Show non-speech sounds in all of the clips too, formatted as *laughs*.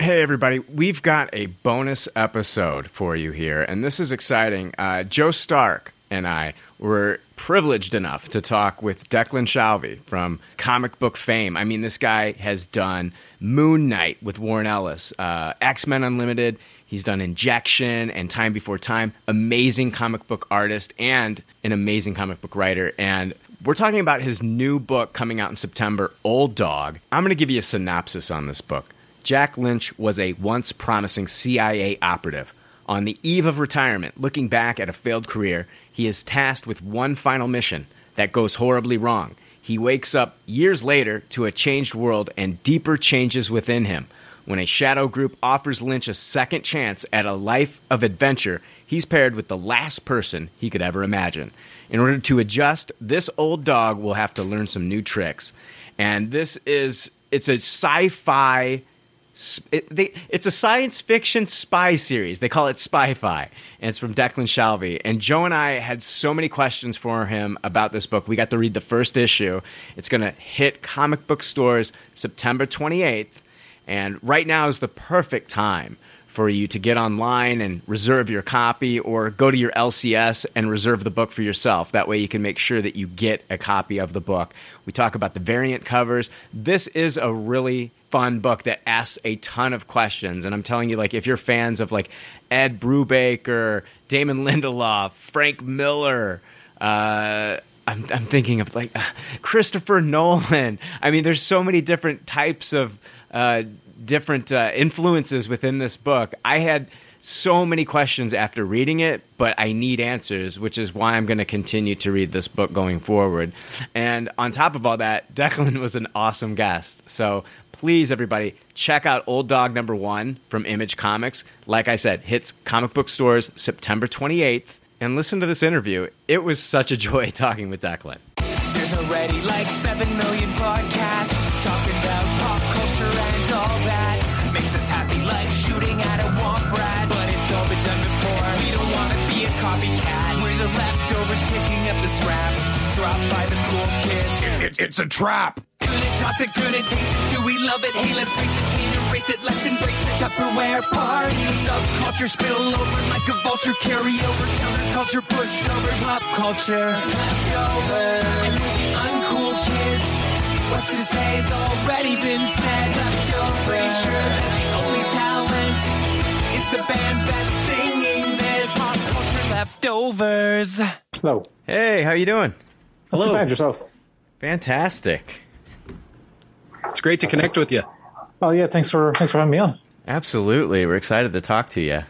Hey, everybody. We've got a bonus episode for you here, and this is exciting. Uh, Joe Stark and I were privileged enough to talk with Declan Shalvey from comic book fame. I mean, this guy has done Moon Knight with Warren Ellis, uh, X Men Unlimited. He's done Injection and Time Before Time. Amazing comic book artist and an amazing comic book writer. And we're talking about his new book coming out in September, Old Dog. I'm going to give you a synopsis on this book. Jack Lynch was a once promising CIA operative. On the eve of retirement, looking back at a failed career, he is tasked with one final mission that goes horribly wrong. He wakes up years later to a changed world and deeper changes within him. When a shadow group offers Lynch a second chance at a life of adventure, he's paired with the last person he could ever imagine. In order to adjust, this old dog will have to learn some new tricks. And this is it's a sci-fi it, they, it's a science fiction spy series. They call it Spy-Fi, and it's from Declan Shalvey. And Joe and I had so many questions for him about this book. We got to read the first issue. It's going to hit comic book stores September 28th, and right now is the perfect time for you to get online and reserve your copy or go to your LCS and reserve the book for yourself. That way you can make sure that you get a copy of the book. We talk about the variant covers. This is a really fun book that asks a ton of questions. And I'm telling you, like, if you're fans of like Ed Brubaker, Damon Lindelof, Frank Miller, uh, I'm, I'm thinking of like uh, *laughs* Christopher Nolan. I mean, there's so many different types of uh, different uh, influences within this book. I had so many questions after reading it, but I need answers, which is why I'm going to continue to read this book going forward. And on top of all that, Declan *laughs* was an awesome guest. So please, everybody, check out Old Dog Number One from Image Comics. Like I said, hits comic book stores September 28th. And listen to this interview. It was such a joy *laughs* talking with Declan. There's already like 7 million podcasts talking about pop culture and all that. Makes us happy like shooting at a womp rat. But it's all been done before. We don't want to be a copycat. We're the leftovers picking up the scraps dropped by the cool kids. It, it's a trap. Good at toss it, good at taste it. Do we love it? Hey, let's face it, can't erase it. Let's embrace the Tupperware party. Subculture spill over like a vulture. Carry over counterculture, pushover, pop culture. Leftovers. And the uncool kids, what's to say has already been said. Leftovers. Pretty sure that the only talent is the band that's singing this. Pop culture leftovers. Hello. Hey, how you doing? Hello. too bad yourself. Fantastic. It's great to connect with you. Oh yeah, thanks for thanks for having me on. Absolutely. We're excited to talk to you.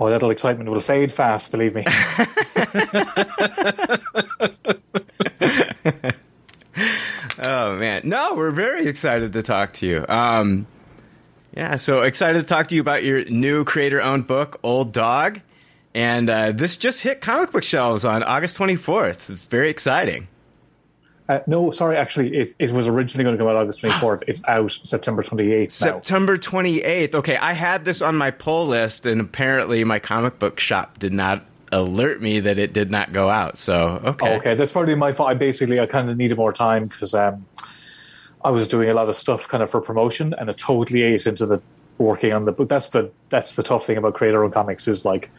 Oh, that little excitement will fade fast, believe me. *laughs* Oh man, no, we're very excited to talk to you. Um, yeah, so excited to talk to you about your new creator-owned book, Old Dog, and uh, this just hit comic book shelves on August 24th. It's very exciting. Uh, no, sorry, actually, it, it was originally going to come out August 24th. It's out September 28th now. September 28th. Okay, I had this on my pull list, and apparently my comic book shop did not alert me that it did not go out. So okay, Oh, okay, that's probably my fault. I basically I kind of needed more time because um, I was doing a lot of stuff kind of for promotion, and it totally ate into the working on the book. That's the that's the tough thing about creator owned comics is like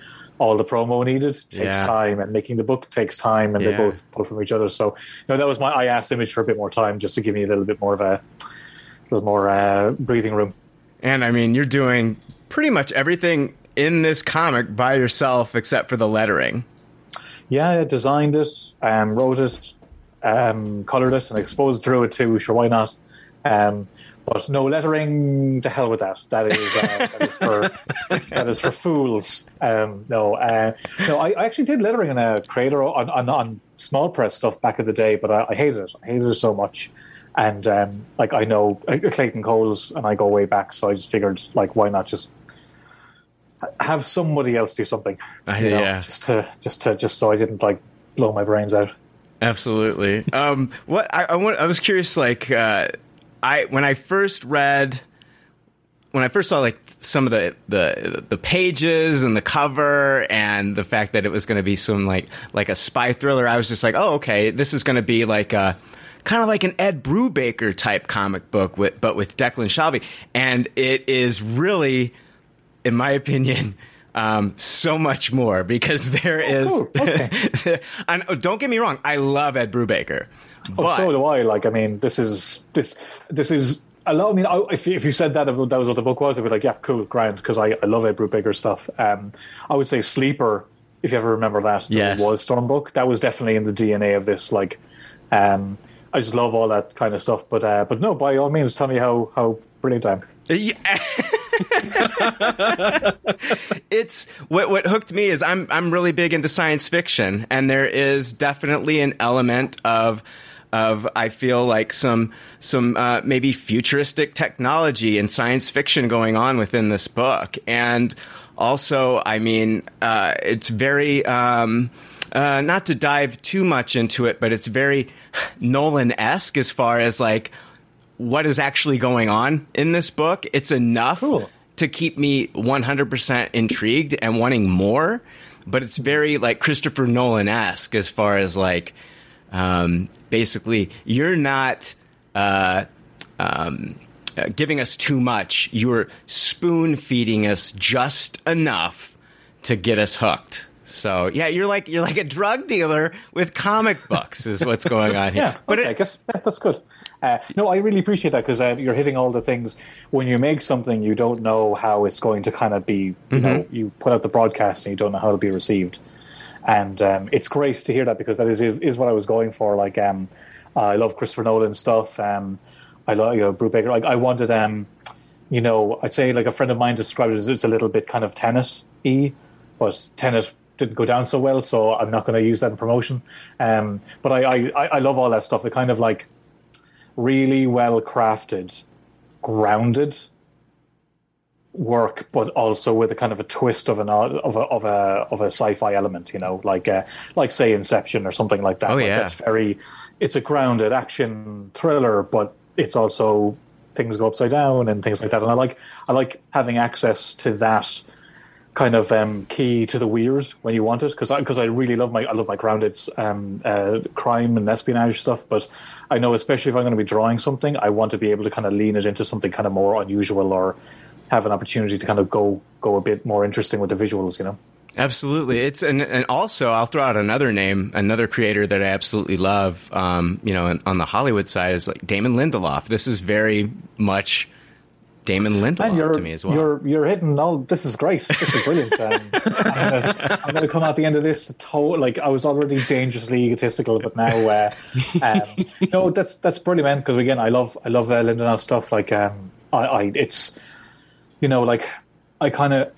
all the promo needed takes Yeah. time, and making the book takes time, and Yeah. they both pull from each other. So you know that was my I asked Image for a bit more time just to give me a little bit more of a a little more uh, breathing room. And I mean, you're doing pretty much everything in this comic by yourself except for the lettering. Yeah, I designed it, um, wrote it, um, colored it, and exposed drew it too. Sure, why not? Um, but no lettering. To hell with that. That is uh, that is for *laughs* that is for fools. Um, no, uh, no. I, I actually did lettering in a creator on, on, on small press stuff back in the day, but I, I hated it. I hated it so much. And um, like I know uh, Clayton Cowles, and I go way back, so I just figured like why not just have somebody else do something. Uh, you know, yeah. just to just to just so I didn't like blow my brains out. Absolutely. um, what I, I want, I was curious. Like, uh, I when I first read, when I first saw like some of the the the pages and the cover and the fact that it was going to be some like like a spy thriller, I was just like, oh, okay, this is going to be like a kind of like an Ed Brubaker type comic book, with, but with Declan Shalvey, and it is really, in my opinion. *laughs* Um, so much more because *laughs* there is. cool. Okay. *laughs* and oh, don't get me wrong, I love Ed Brubaker. Oh, but- so do I. Like, I mean, this is this this is a lot. I mean, I, if you- if you said that that was what the book was, I'd be like, yeah, cool, grand, because I, I love Ed Brubaker stuff. Um, I would say Sleeper, if you ever remember that, Yes. was Storm book. That was definitely in the DNA of this. Like, um, I just love all that kind of stuff. But uh, but no, by all means, tell me how how brilliant I am. Yeah. *laughs* it's what what hooked me is I'm I'm really big into science fiction, and there is definitely an element of of I feel like some some uh, maybe futuristic technology and science fiction going on within this book, and also I mean uh, it's very. Um, uh, not to dive too much into it, but it's very Nolan esque as far as like what is actually going on in this book. It's enough Cool. to keep me 100% intrigued and wanting more, but it's very like Christopher Nolan esque as far as like um, basically you're not uh, um, uh, giving us too much. You're spoon feeding us just enough to get us hooked. So yeah, you're like you're like a drug dealer with comic books is what's going on here. *laughs* Yeah, but okay, it, I guess yeah, that's good. Uh, no, I really appreciate that because uh, you're hitting all the things. When you make something, you don't know how it's going to kind of be. You Mm-hmm. you put out the broadcast and you don't know how it'll be received. And um, it's great to hear that because that is is what I was going for. Like, um, I love Christopher Nolan stuff. Um, I love you know Brubaker. Like, I wanted, um, you know, I'd say like a friend of mine described it as it's a little bit kind of Tenet y, but Tenet didn't go down so well, so I'm not going to use that in promotion. Um, but I, I I love all that stuff. It kind of like really well crafted, grounded work, but also with a kind of a twist of an of a of a of a sci-fi element. You know, like uh, like say Inception or something like that. Oh, Like, yeah. that's very. It's a grounded action thriller, but it's also things go upside down and things like that. And I like I like having access to that kind of um, key to the weird when you want it because I because I really love my I love my grounded um, uh, crime and espionage stuff. But I know especially if I'm going to be drawing something, I want to be able to kind of lean it into something kind of more unusual or have an opportunity to kind of go go a bit more interesting with the visuals. You know. Absolutely, it's and and also I'll throw out another name, another creator that I absolutely love. Um, you know, on the Hollywood side is like Damon Lindelof. This is very much Damon Lindelof to me as well. you're you're hitting all. This is great. This is brilliant. Um, I'm, gonna, I'm gonna come out the end of this to like I was already dangerously egotistical, but now uh, um, no, that's that's brilliant, man. Because again, I love I love uh, Lindelof stuff. Like um, I, I it's you know like I kind of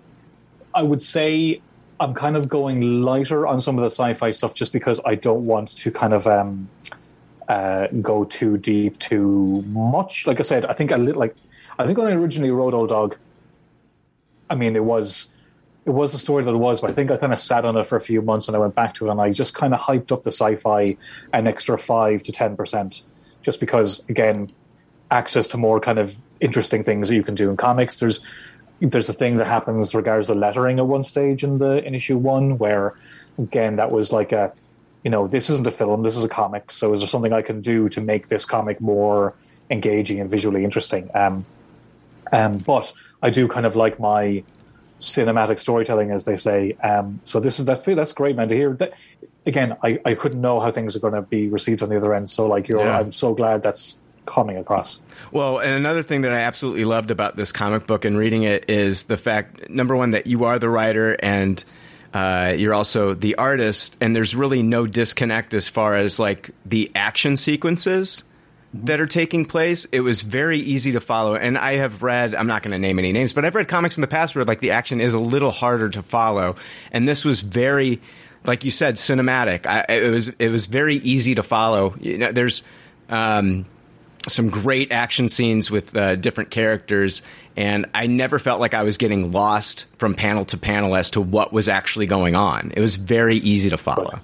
I would say I'm kind of going lighter on some of the sci-fi stuff just because I don't want to kind of um, uh, go too deep, too much. Like I said, I think I li- like I think when I originally wrote Old Dog, I mean it was it was the story that it was, but I think I kind of sat on it for a few months and I went back to it and I just kind of hyped up the sci-fi an extra five to ten percent, just because again access to more kind of interesting things that you can do in comics. There's there's a thing that happens regards the lettering at one stage in the in issue one where again that was like a you know this isn't a film this is a comic so is there something i can do to make this comic more engaging and visually interesting um, um, but i do kind of like my cinematic storytelling as they say um, so this is that's that's great man to hear that again I, I couldn't know how things are going to be received on the other end so like you're Yeah. i'm so glad that's coming across Well, and another thing that I absolutely loved about this comic book and reading it is the fact, number one, that you are the writer and uh, you're also the artist, and there's really no disconnect as far as like the action sequences that are taking place. It was very easy to follow, and I have read. I'm not going to name any names, but I've read comics in the past where like the action is a little harder to follow, and this was very, like you said, cinematic. I, it was it was very easy to follow. You know, there's. Um, some great action scenes with uh, different characters, and I never felt like I was getting lost from panel to panel as to what was actually going on. It was very easy to follow.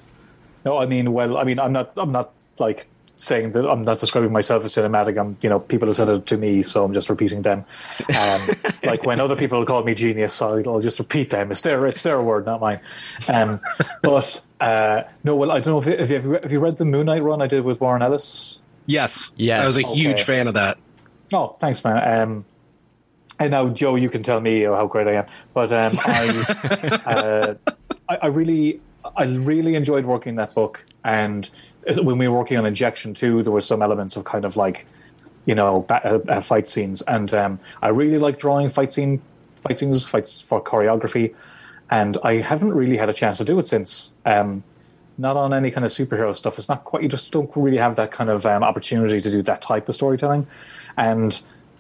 No, I mean, well, I mean, I'm not, I'm not like saying that I'm not describing myself as cinematic. I'm, you know, people have said it to me, so I'm just repeating them. Um, *laughs* like when other people call me genius, I'll, I'll just repeat them. It's their, it's their word, not mine. Um, *laughs* but uh, no, well, I don't know if, if you have you read the Moon Knight run I did with Warren Ellis. Yes. Yes. I was a huge fan of that. Oh, thanks, man. Um, and now, Joe, you can tell me how great I am. But um, I, *laughs* uh, I, I really, I really enjoyed working that book. And when we were working on Injection too, there were some elements of kind of like, you know, ba- uh, uh, fight scenes. And um, I really like drawing fight scene, fight scenes, fights for choreography. And I haven't really had a chance to do it since. Um, not on any kind of superhero stuff. It's not quite. You just don't really have that kind of um, opportunity to do that type of storytelling, and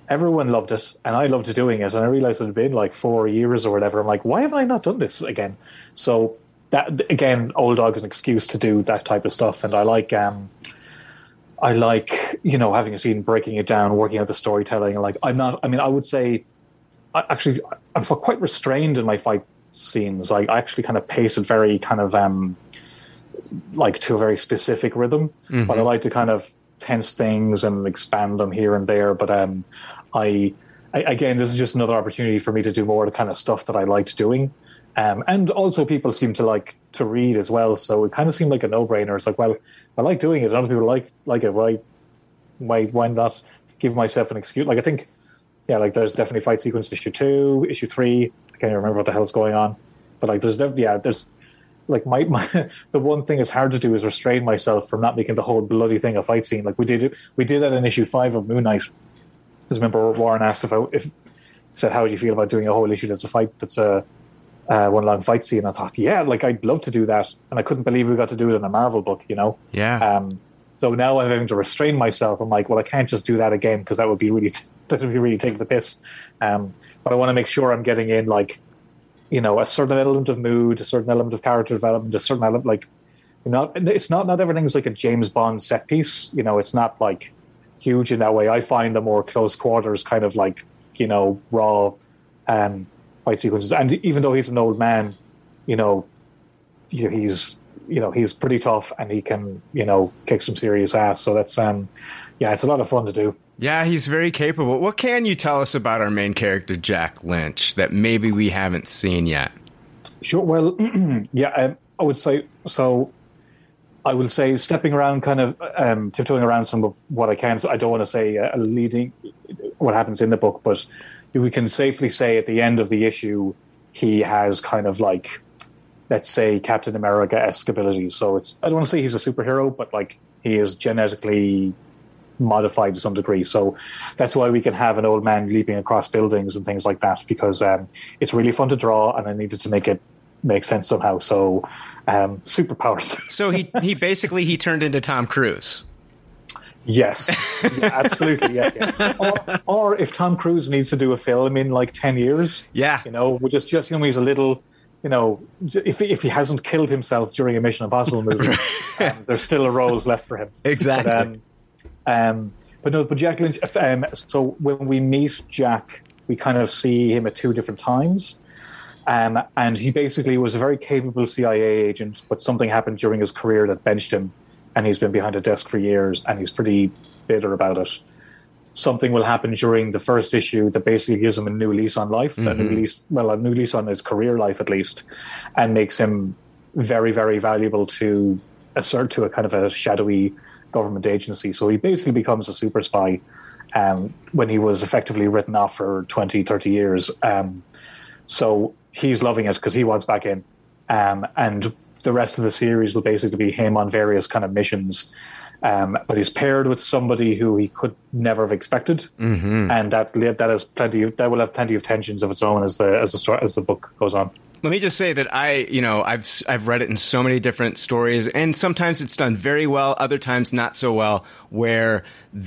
everyone loved it, and I loved doing it. And I realized it had been like four years or whatever. I'm like, why have I not done this again? So that again, old dog is an excuse to do that type of stuff, and I like. Um, I like you know having a scene, breaking it down, working out the storytelling. Like I'm not. I mean, I would say, I, actually, I'm quite restrained in my fight scenes. Like I actually kind of pace it very kind of. um like to a very specific rhythm, but I like to kind of tense things and expand them here and there. But um, I, I again, this is just another opportunity for me to do more of the kind of stuff that I liked doing. Um, and also, people seem to like to read as well, so it kind of seemed like a no-brainer. It's like, well, I like doing it, and other people like like it. Why, why, why not give myself an excuse? Like, I think, yeah, like there's definitely fight sequence issue two, issue three. I can't even remember what the hell's going on, but like, there's def- yeah, there's like my, my *laughs* the one thing is hard to do is restrain myself from not making the whole bloody thing a fight scene. Like we did we did that in issue five of Moon Knight. Because remember Warren asked if I if said how would you feel about doing a whole issue that's a fight that's a uh, one long fight scene. I thought, yeah, like I'd love to do that, and I couldn't believe we got to do it in a Marvel book, you know. Yeah. Um, so now I'm having to restrain myself. I'm like, well, I can't just do that again because that would be really *laughs* that would be really taking the piss. Um, but I want to make sure I'm getting in like you know a certain element of mood, a certain element of character development, a certain element like you know it's not not everything's like a James Bond set piece. You know, it's not like huge in that way. I find the more close quarters kind of like you know raw um, fight sequences. And even though he's an old man, you know, he's you know he's pretty tough and he can you know kick some serious ass. So that's um yeah, it's a lot of fun to do. Yeah, he's very capable. What can you tell us about our main character, Jack Lynch, that maybe we haven't seen yet? Sure. Well, *clears throat* yeah, um, I would say so. I will say stepping around, kind of um, tiptoeing around some of what I can. So I don't want to say uh, leading what happens in the book, but we can safely say at the end of the issue, he has kind of like, let's say, Captain America esque abilities. So it's I don't want to say he's a superhero, but like he is genetically modified to some degree. So that's why we can have an old man leaping across buildings and things like that because um, it's really fun to draw, and I needed to make it make sense somehow. So um, superpowers. *laughs* So he he basically he turned into Tom Cruise. yes, yeah, absolutely. Yeah, yeah. Or, or if Tom Cruise needs to do a film in like ten years, Yeah. you know, we just just you know he's a little. You know, if if he hasn't killed himself during a Mission Impossible movie, *laughs* um, there's still a rose left for him. Exactly. But, um, um, but no, but Jack Lynch. Um, so when we meet Jack, we kind of see him at two different times. Um, and he basically was a very capable CIA agent, but something happened during his career that benched him, and he's been behind a desk for years, and he's pretty bitter about it. Something will happen during the first issue that basically gives him a new lease on life, a new lease, well, a new lease on his career life at least, and makes him very, very valuable to assert to a kind of a shadowy government agency. So he basically becomes a super spy um, when he was effectively written off for 20, 30 years. Um, so he's loving it because he wants back in. Um, and the rest of the series will basically be him on various kind of missions. Um, but he's paired with somebody who he could never have expected, mm-hmm. and that that has plenty. Of, that will have plenty of tensions of its own as the as the as the book goes on. Let me just say that I, you know, I've I've read it in so many different stories, and sometimes it's done very well, other times not so well. Where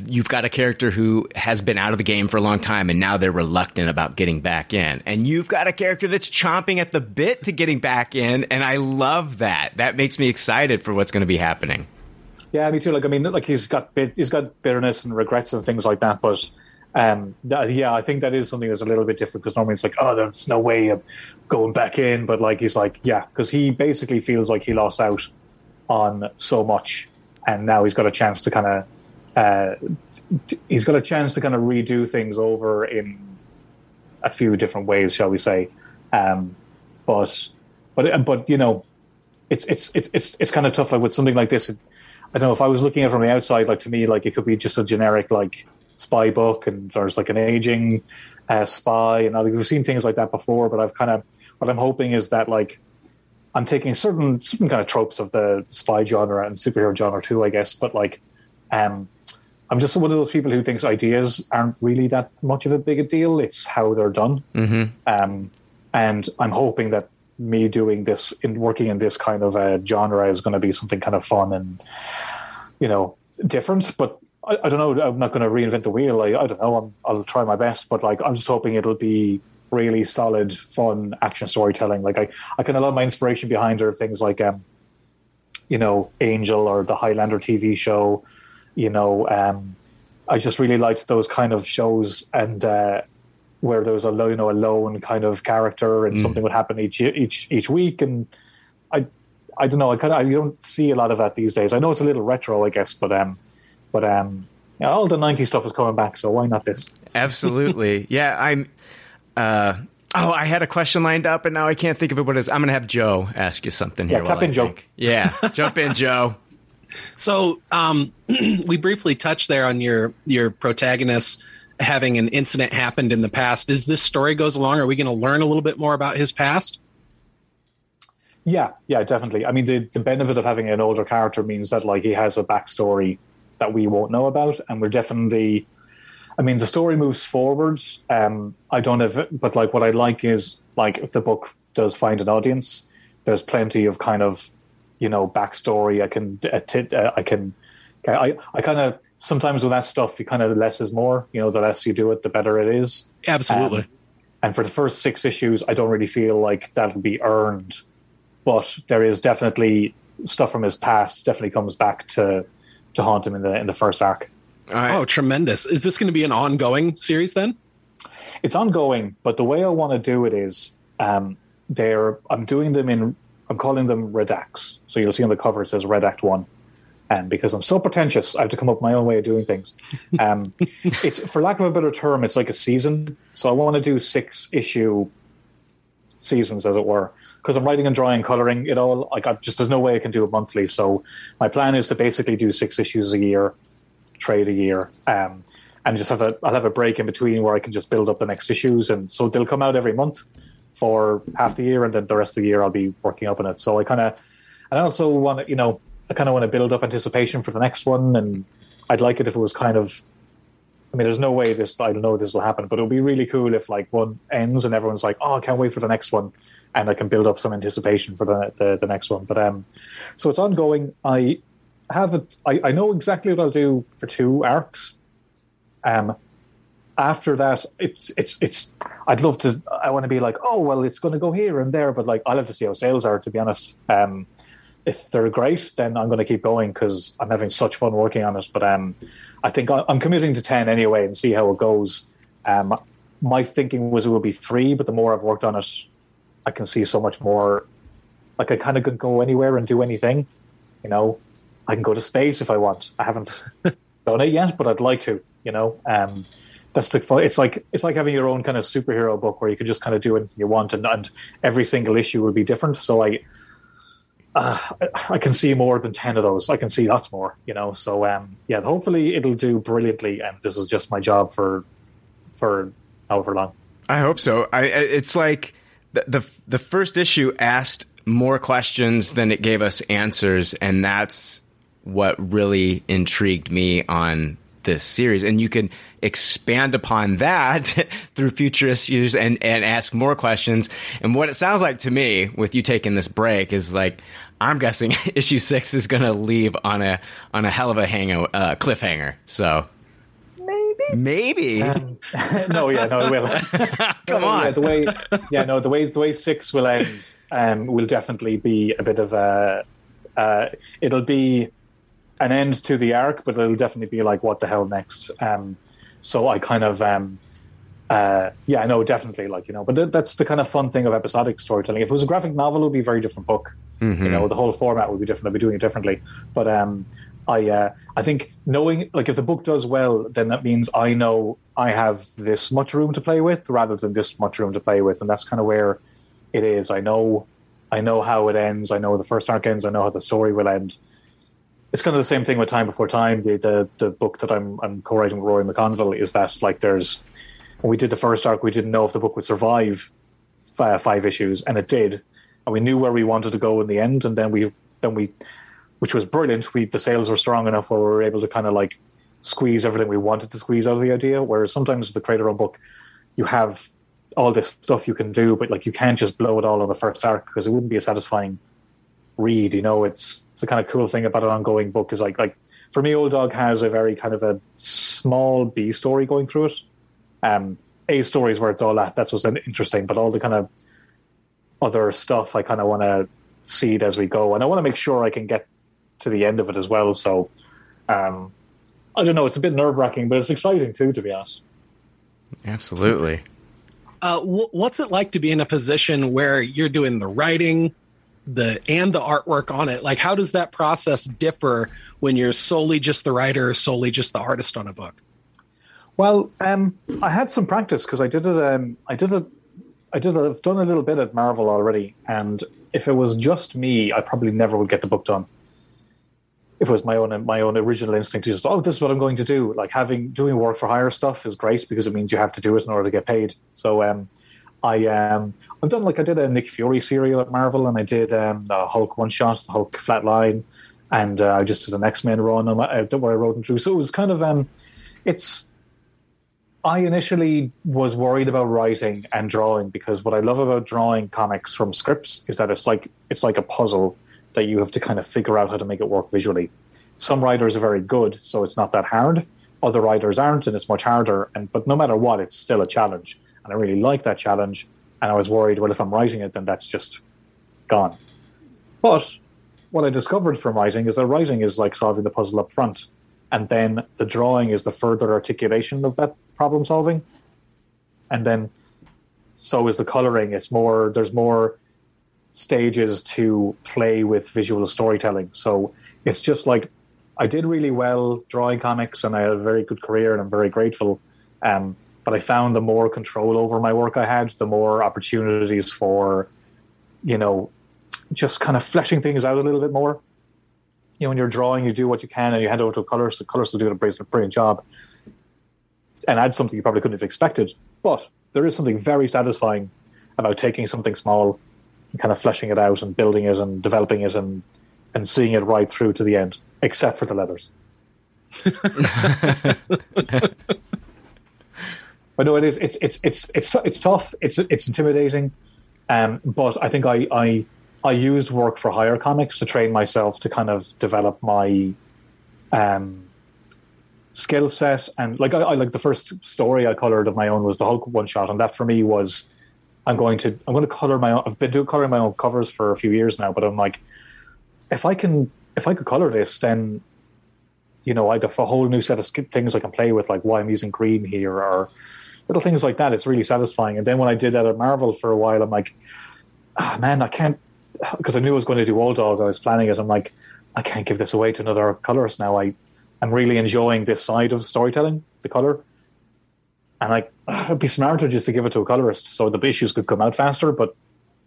you've got a character who has been out of the game for a long time, and now they're reluctant about getting back in, and you've got a character that's chomping at the bit to getting back in, and I love that. That makes me excited for what's going to be happening. Yeah, me too. Like, I mean, like he's got bit, he's got bitterness and regrets and things like that. But um, that, yeah, I think that is something that's a little bit different because normally it's like, oh, there's no way of going back in. But like, he's like, yeah, because he basically feels like he lost out on so much, and now he's got a chance to kind of, uh, t- he's got a chance to kind of redo things over in a few different ways, shall we say? Um, but, but, but you know, it's it's it's it's it's kind of tough. Like with something like this, I don't know if I was looking at it from the outside, like to me, like it could be just a generic like spy book, and there's like an aging uh, spy, and like, we've seen things like that before. But I've kind of what I'm hoping is that like I'm taking certain certain kind of tropes of the spy genre and superhero genre too, I guess. But like, um, I'm just one of those people who thinks ideas aren't really that much of a big a deal. It's how they're done. Mm-hmm. Um, and I'm hoping that me doing this in working in this kind of a genre is going to be something kind of fun and you know different. But I, I don't know. I'm not going to reinvent the wheel. I, I don't know. I'm, I'll try my best, but like I'm just hoping it'll be really solid, fun action storytelling. Like I, I kind of love my inspiration behind her things like um, you know, Angel or the Highlander TV show. You know, um, I just really liked those kind of shows and uh, where there was a lo- you know a lone kind of character and something would happen each each each week and I I don't know I kind of I don't see a lot of that these days. I know it's a little retro, I guess, but um, but um, yeah, all the '90s stuff is coming back, so why not this? Absolutely. *laughs* yeah, I'm. Uh, oh, I had a question lined up, and now I can't think of it. What it is? I'm going to have Joe ask you something here. Yeah, tap while I in, Joe. think. Yeah, jump in, Joe. *laughs* So um, *clears throat* we briefly touched there on your your protagonist having an incident happened in the past. As this story goes along, are we going to learn a little bit more about his past? Yeah, yeah, definitely. I mean, the the benefit of having an older character means that like he has a backstory that we won't know about, and we're definitely. I mean, the story moves forwards. Um, I don't have, but like what I like is like if the book does find an audience, there's plenty of kind of, you know, backstory. I can, uh, t- uh, I can, I, I kind of sometimes with that stuff, you kind of less is more. You know, the less you do it, the better it is. Absolutely. Um, and for the first six issues, I don't really feel like that'll be earned, but there is definitely stuff from his past definitely comes back to to haunt him in the in the first arc. All right. oh, tremendous! Is this going to be an ongoing series then? It's ongoing, but the way I want to do it is um, they're I'm doing them in I'm calling them redacts. So you'll see on the cover it says Redact One. And because I'm so pretentious, I have to come up with my own way of doing things. *laughs* Um, it's for lack of a better term, it's like a season. So I want to do six issue seasons, as it were, because I'm writing and drawing, coloring it all. I just there's no way I can do it monthly. So my plan is to basically do six issues a year, trade a year, um, and just have a I'll have a break in between where I can just build up the next issues, and so they'll come out every month for half the year, and then the rest of the year I'll be working up on it. So I kind of, and I also want to, you know, I kind of want to build up anticipation for the next one, and I'd like it if it was kind of. I mean, there's no way this. I don't know this will happen, but it would be really cool if like one ends and everyone's like, "Oh, I can't wait for the next one," and I can build up some anticipation for the the, the next one. But um, so it's ongoing. I have it. I, I know exactly what I'll do for two arcs. Um, after that, it's it's it's. I'd love to. I want to be like, oh well, it's going to go here and there, but like I'll have to see how sales are. To be honest, um, if they're great, then I'm going to keep going because I'm having such fun working on it. But um, I think I- I'm committing to ten anyway and see how it goes. Um, my thinking was it would be three, but the more I've worked on it, I can see so much more. Like I kind of could go anywhere and do anything. You know, I can go to space if I want. I haven't *laughs* done it yet, but I'd like to. You know, um, that's the fun. It's like it's like having your own kind of superhero book where you can just kind of do anything you want, and, and every single issue will be different. So I, uh, I can see more than ten of those. I can see lots more. You know, so um, yeah, hopefully it'll do brilliantly. And this is just my job for for however long. I hope so. I, I- it's like the, the the first issue asked more questions than it gave us answers, and that's what really intrigued me on this series. And you can expand upon that *laughs* through future issues and and ask more questions. And what it sounds like to me, with you taking this break, is like I'm guessing *laughs* issue six is going to leave on a on a hell of a hang uh, cliffhanger. So. Maybe. Maybe. *laughs* no, yeah, no, it will. *laughs* Come Yeah, on. the way, yeah, no, the way the way six will end um, will definitely be a bit of a. Uh, it'll be an end to the arc, but it'll definitely be like, what the hell next? Um, so I kind of, um, uh, yeah, no, definitely, like you know, but th- that's the kind of fun thing of episodic storytelling. If it was a graphic novel, it would be a very different book. You know, the whole format would be different. I'd be doing it differently. But um, I, uh, I think knowing, like, if the book does well, then that means I know I have this much room to play with, rather than this much room to play with, and that's kind of where it is. I know, I know how it ends. I know the first arc ends. I know how the story will end. it's kind of the same thing with Time Before Time. The the, the book that I'm I'm co-writing with Rory McConville is that like there's when we did the first arc, we didn't know if the book would survive five, five issues, and it did, and we knew where we wanted to go in the end, and then we then we, which was brilliant. We the sales were strong enough where we were able to kind of like squeeze everything we wanted to squeeze out of the idea. Whereas sometimes with the creator own book, you have all this stuff you can do, but like you can't just blow it all on the first arc because it wouldn't be a satisfying read. You know, it's it's a kind of cool thing about an ongoing book is like like for me, Old Dog has a very kind of a small B story going through it. Um, A stories where it's all at that's what's interesting, but all the kind of other stuff I kind of want to seed as we go, and I want to make sure I can get to the end of it as well. So, um, I don't know, it's a bit nerve wracking, but it's exciting too, to be honest. Absolutely. Uh, wh- what's it like to be in a position where you're doing the writing, the and the artwork on it? Like, how does that process differ when you're solely just the writer, or solely just the artist on a book? Well, um, I had some practice because I did it. Um, I did it. I did. i I've done a little bit at Marvel already, and if it was just me, I probably never would get the book done. If it was my own my own original instinct to just oh this is what I'm going to do, like having doing work for hire stuff is great because it means you have to do it in order to get paid. So um, I um, I've done like I did a Nick Fury serial at Marvel, and I did um, the Hulk one shot, the Hulk Flatline, and uh, I just did an X Men run, and I, where I wrote them through. So it was kind of um, it's I initially was worried about writing and drawing because what I love about drawing comics from scripts is that it's like it's like a puzzle that you have to kind of figure out how to make it work visually. Some writers are very good, so it's not that hard. Other writers aren't, and it's much harder. And but no matter what, it's still a challenge, and I really like that challenge. And I was worried, well, if I'm writing it, then that's just gone. But what I discovered from writing is that writing is like solving the puzzle up front, and then the drawing is the further articulation of that problem solving. And then so is the coloring. It's more there's more stages to play with visual storytelling. So it's just like I did really well drawing comics and I had a very good career and I'm very grateful. Um, but I found the more control over my work I had, the more opportunities for, you know, just kind of fleshing things out a little bit more. You know, when you're drawing, you do what you can and you hand over to a colorist. The colorist will do a brilliant job and add something you probably couldn't have expected. But there is something very satisfying about taking something small kind of fleshing it out and building it and developing it and and seeing it right through to the end, except for the letters. *laughs* but no, it is. It's it's it's it's it's tough. It's it's intimidating. Um, but I think I, I I used work for hire comics to train myself to kind of develop my um, skill set and like I, I, like the first story I colored of my own was the Hulk one shot, and that for me was I'm going to I'm going to color my own. I've been doing coloring my own covers for a few years now, but I'm like, if I can if I could color this, then you know I'd have a whole new set of things I can play with, like why I'm using green here or little things like that. It's really satisfying. And then when I did that at Marvel for a while, I'm like, oh, man, I can't because I knew I was going to do Old Dog. I was planning it. I'm like, I can't give this away to another colorist now. I I'm really enjoying this side of storytelling, the color. And like, *sighs* it'd be smarter just to give it to a colorist so the issues could come out faster. But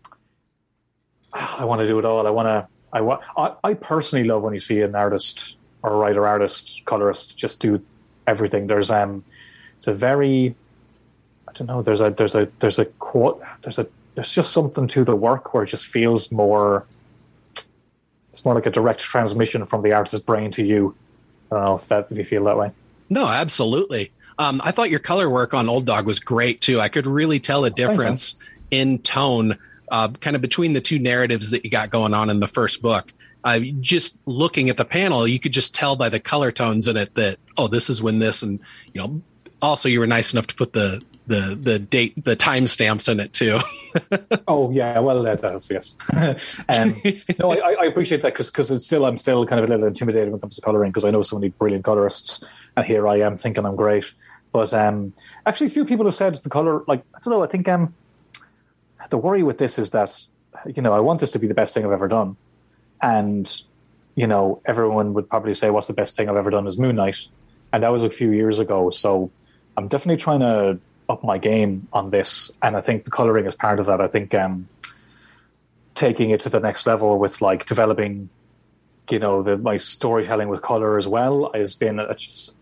*sighs* I want to do it all. I want to. I want. I, personally love when you see an artist or a writer, artist, colorist just do everything. There's um, it's a very, I don't know. There's a there's a there's a quote. There's a there's just something to the work where it just feels more. It's more like a direct transmission from the artist's brain to you I don't know if that if you feel that way. No, absolutely. Um, I thought your color work on Old Dog was great too. I could really tell a difference in tone, uh, kind of between the two narratives that you got going on in the first book. Uh, just looking at the panel, you could just tell by the color tones in it that oh, this is when this, and you know. Also, you were nice enough to put the the the date the timestamps in it too. *laughs* oh yeah, well that helps. Yes, *laughs* um, no, I, I, appreciate that because because it's still I'm still kind of a little intimidated when it comes to coloring because I know so many brilliant colorists, and here I am thinking I'm great. But um, actually, a few people have said the color. Like I don't know. I think um, the worry with this is that you know I want this to be the best thing I've ever done, and you know everyone would probably say what's the best thing I've ever done is Moon Knight, and that was a few years ago. So I'm definitely trying to up my game on this, and I think the coloring is part of that. I think um, taking it to the next level with like developing you know the my storytelling with color as well has been just,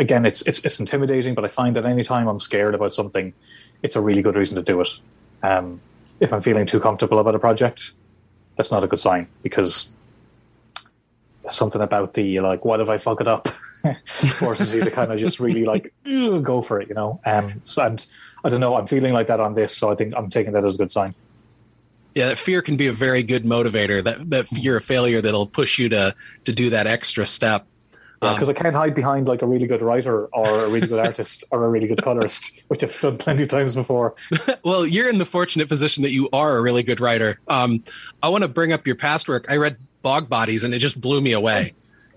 again it's, it's it's intimidating, but I find that anytime I'm scared about something, it's a really good reason to do it. Um, if I'm feeling too comfortable about a project, that's not a good sign because there's something about the like, what if I fuck it up? *laughs* forces you to kind of just really like go for it, you know. Um, so and I don't know, I'm feeling like that on this, so I think I'm taking that as a good sign. Yeah, that fear can be a very good motivator. That that fear of failure that'll push you to to do that extra step. Because I can't hide behind like a really good writer or a really good *laughs* artist or a really good colorist, which I've done plenty of times before. *laughs* Well, you're in the fortunate position that you are a really good writer. Um, I want to bring up your past work. I read Bog Bodies, and it just blew me away.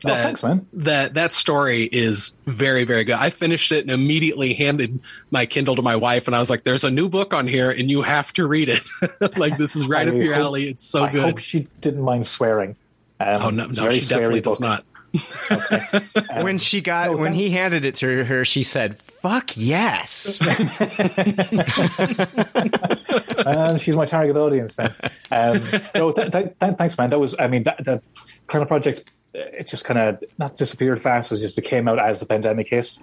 Oh, thanks, man. That that story is very very good. I finished it and immediately handed my Kindle to my wife, and I was like, "There's a new book on here, and you have to read it. *laughs* like this is right I up your hope- alley. It's so I good." I hope she didn't mind swearing. Um, oh no, no, she definitely does book. not. *laughs* when she got no, when he handed it to her, she said, "Fuck yes." and *laughs* she's my target audience then. Um, no, th- th- th- thanks, man. That was, I mean, that, that kind of project, it just kind of not disappeared fast. It was just it came out as the pandemic hit,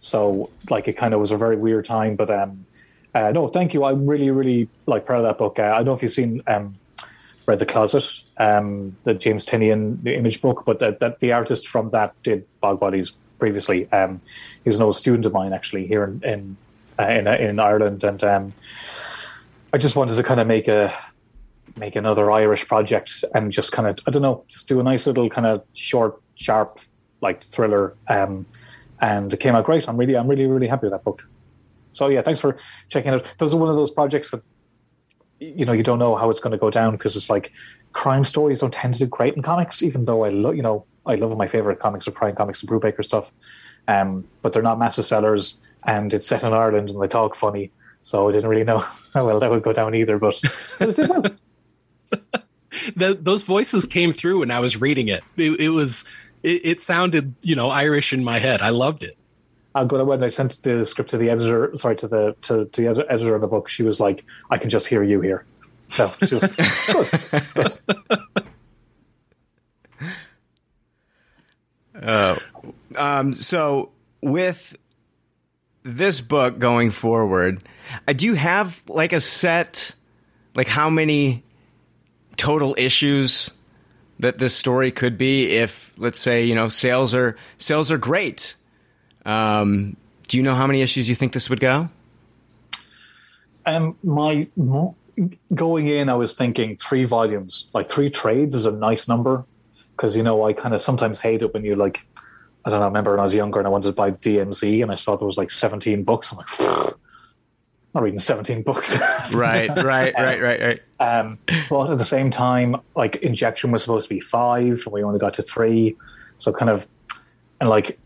so like it kind of was a very weird time. But um, uh, no, thank you. I'm really, really like proud of that book. Uh, I don't know if you've seen um, read the closet, um, the James Tynion the image book, but that, that the artist from that did Bog Bodies previously. Um, he's an old student of mine actually here in in uh, in, in Ireland, and um, I just wanted to kind of make a make another Irish project and just kind of I don't know, just do a nice little kind of short, sharp like thriller. Um, and it came out great. I'm really, I'm really, really happy with that book. So yeah, thanks for checking it out. Those are one of those projects that you know you don't know how it's going to go down because it's like crime stories don't tend to do great in comics, even though I love you know I love my favorite comics are crime comics and Brubaker stuff. Um, but they're not massive sellers, and it's set in Ireland and they talk funny. So I didn't really know *laughs* how well that would go down either, but, but it did well. Th those voices came through when I was reading it. It, it was it, it sounded you know Irish in my head. I loved it. Going to, when I sent the script to the editor, sorry, to the to, to the editor of the book, she was like, "I can just hear you here." So she's *laughs* good. Um, so with this book going forward, uh, do you have like a set, like how many total issues that this story could be? If let's say you know sales are sales are great, um, do you know how many issues you think this would go? Um, my going in, I was thinking three volumes, like three trades is a nice number because you know I kind of sometimes hate it when you like. I don't know. I remember when I was younger and I wanted to buy DMZ and I saw there was like 17 books. I'm like, I'm not reading 17 books. *laughs* Right, right, right, right, right. Um, but at the same time, like injection was supposed to be five, and we only got to three. So kind of, and like,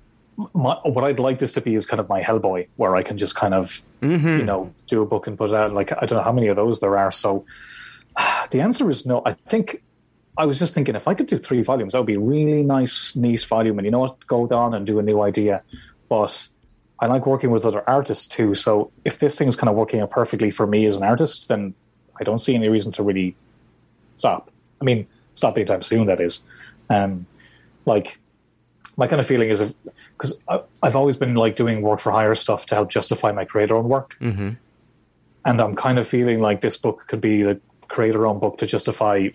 my, what I'd like this to be is kind of my Hellboy, where I can just kind of, you know, do a book and put it out. Like I don't know how many of those there are. So *sighs* the answer is no. I think I was just thinking if I could do three volumes, that would be a really nice, neat volume. And you know what, go down and do a new idea. But I like working with other artists too. So if this thing's kind of working out perfectly for me as an artist, then I don't see any reason to really stop. I mean, stop anytime soon. That is, um, like my kind of feeling is because I've always been like doing work for hire stuff to help justify my creator own work, Mm-hmm. and I'm kind of feeling like this book could be the creator own book to justify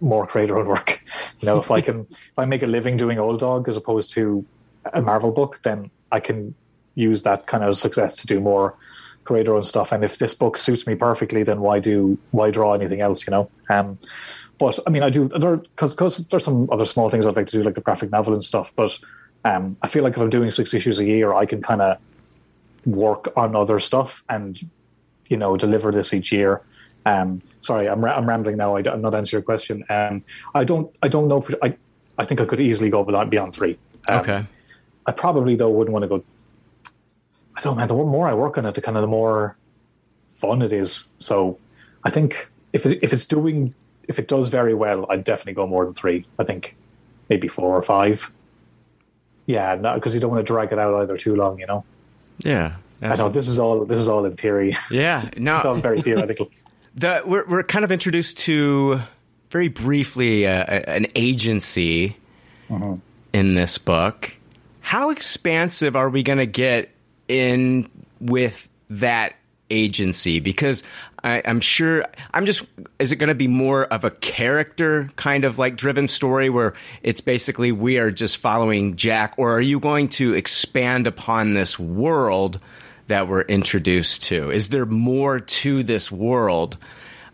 more creator own work. *laughs* You know, if I can if I make a living doing Old Dog as opposed to a Marvel book, then I can use that kind of success to do more creator own stuff. And if this book suits me perfectly, then why do why draw anything else? You know. Um, but I mean, I do because because there's some other small things I'd like to do, like a graphic novel and stuff. But um, I feel like if I'm doing six issues a year, I can kind of work on other stuff and you know deliver this each year. Um, sorry, I'm, I'm rambling now. I, am not answering your question. Um, I don't I don't know. For, I I think I could easily go beyond, beyond three. Um, Okay. I probably though wouldn't want to go. I don't know, man. The more I work on it, the kind of the more fun it is. So I think if it, if it's doing if it does very well, I'd definitely go more than three. I think maybe four or five. Yeah, because you don't want to drag it out either too long. You know. Yeah. I know this is all this is all in theory. Yeah. *laughs* No. it's all very theoretical. *laughs* the we're we're kind of introduced to very briefly uh, an agency in this book. How expansive are we going to get in with that agency? Because I, I'm sure I'm just. Is it going to be more of a character kind of like driven story where it's basically we are just following Jack, or are you going to expand upon this world that we're introduced to? Is there more to this world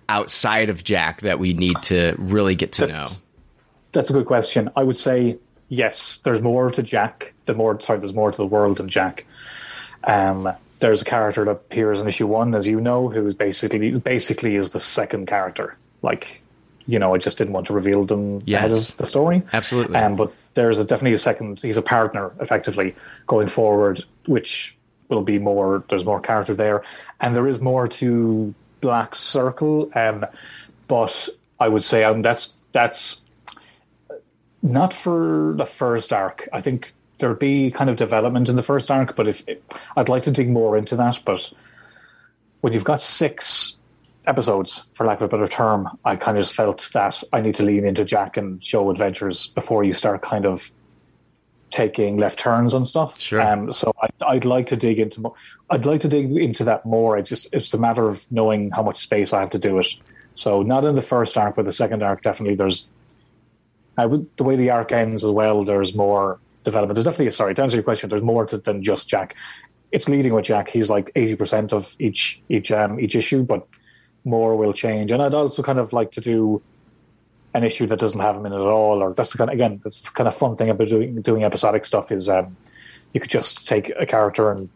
outside of Jack that we need to really get to know? That's- That's a good question. I would say yes. There's more to Jack. The more sorry, there's more to the world than Jack. Um, there's a character that appears in issue one, as you know, who is basically basically is the second character. Like, you know, I just didn't want to reveal them ahead of the story. Absolutely. Um, but there's a, definitely a second. He's a partner, effectively going forward, which will be more. There's more character there, and there is more to Black Circle. Um, but I would say um, that's that's not for the first arc. I think there'd be kind of development in the first arc, but if I'd like to dig more into that. But when you've got six episodes, for lack of a better term, I kind of just felt that I need to lean into Jack and show adventures before you start kind of taking left turns and stuff. Sure. Um, so I, I'd like to dig into more. I'd like to dig into that more. I just it's a matter of knowing how much space I have to do it. So not in the first arc, but the second arc definitely. There's I would, the way the arc ends as well. There's more development. There's definitely a sorry to answer your question. There's more to, than just Jack. It's leading with Jack. He's like eighty percent of each each um, each issue, but more will change. And I'd also kind of like to do an issue that doesn't have him in it at all. Or that's the kind of, again, that's the kind of fun thing about doing doing episodic stuff is um, you could just take a character and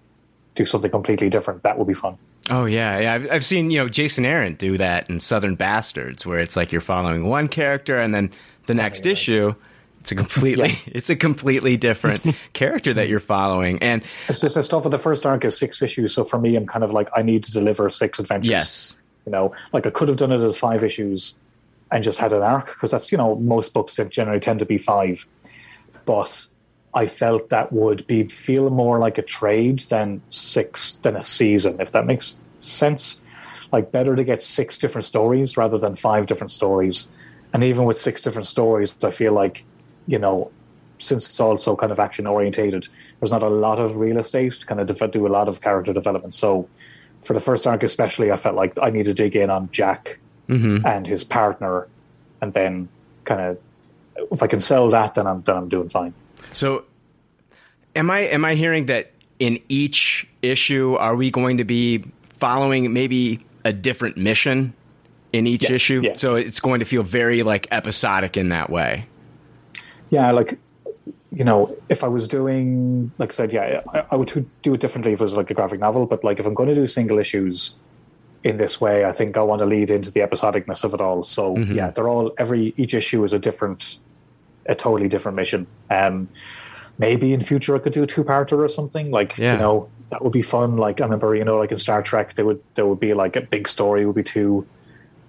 do something completely different. That would be fun. Oh yeah, yeah. I've, I've seen you know Jason Aaron do that in Southern Bastards, where it's like you're following one character, and then the next right. issue, it's a completely it's a completely different *laughs* character that you're following. And It's just the stuff of the first arc is six issues. So for me, I'm kind of like I need to deliver six adventures. yes, You know, like I could have done it as five issues and just had an arc because that's you know most books that generally tend to be five, but I felt that would be feel more like a trade than six than a season if that makes sense. Like better to get six different stories rather than five different stories, and even with six different stories, I feel like you know since it's also kind of action orientated, there's not a lot of real estate to kind of def- do a lot of character development. So for the first arc, especially, I felt like I need to dig in on Jack mm-hmm. and his partner, and then kind of if I can sell that, then I'm then I'm doing fine. So, am I am I hearing that in each issue are we going to be following maybe a different mission in each Yeah, issue? yeah. So it's going to feel very like episodic in that way. Yeah, like you know, if I was doing, like I said, yeah, I, I would do it differently if it was like a graphic novel. But like if I'm going to do single issues in this way, I think I want to lead into the episodicness of it all. So Mm-hmm. yeah, they're all every each issue is a different, a totally different mission. Um, maybe in future I could do a two parter or something. Like Yeah. you know, that would be fun. Like I remember, you know, like in Star Trek, there would there would be like a big story would be two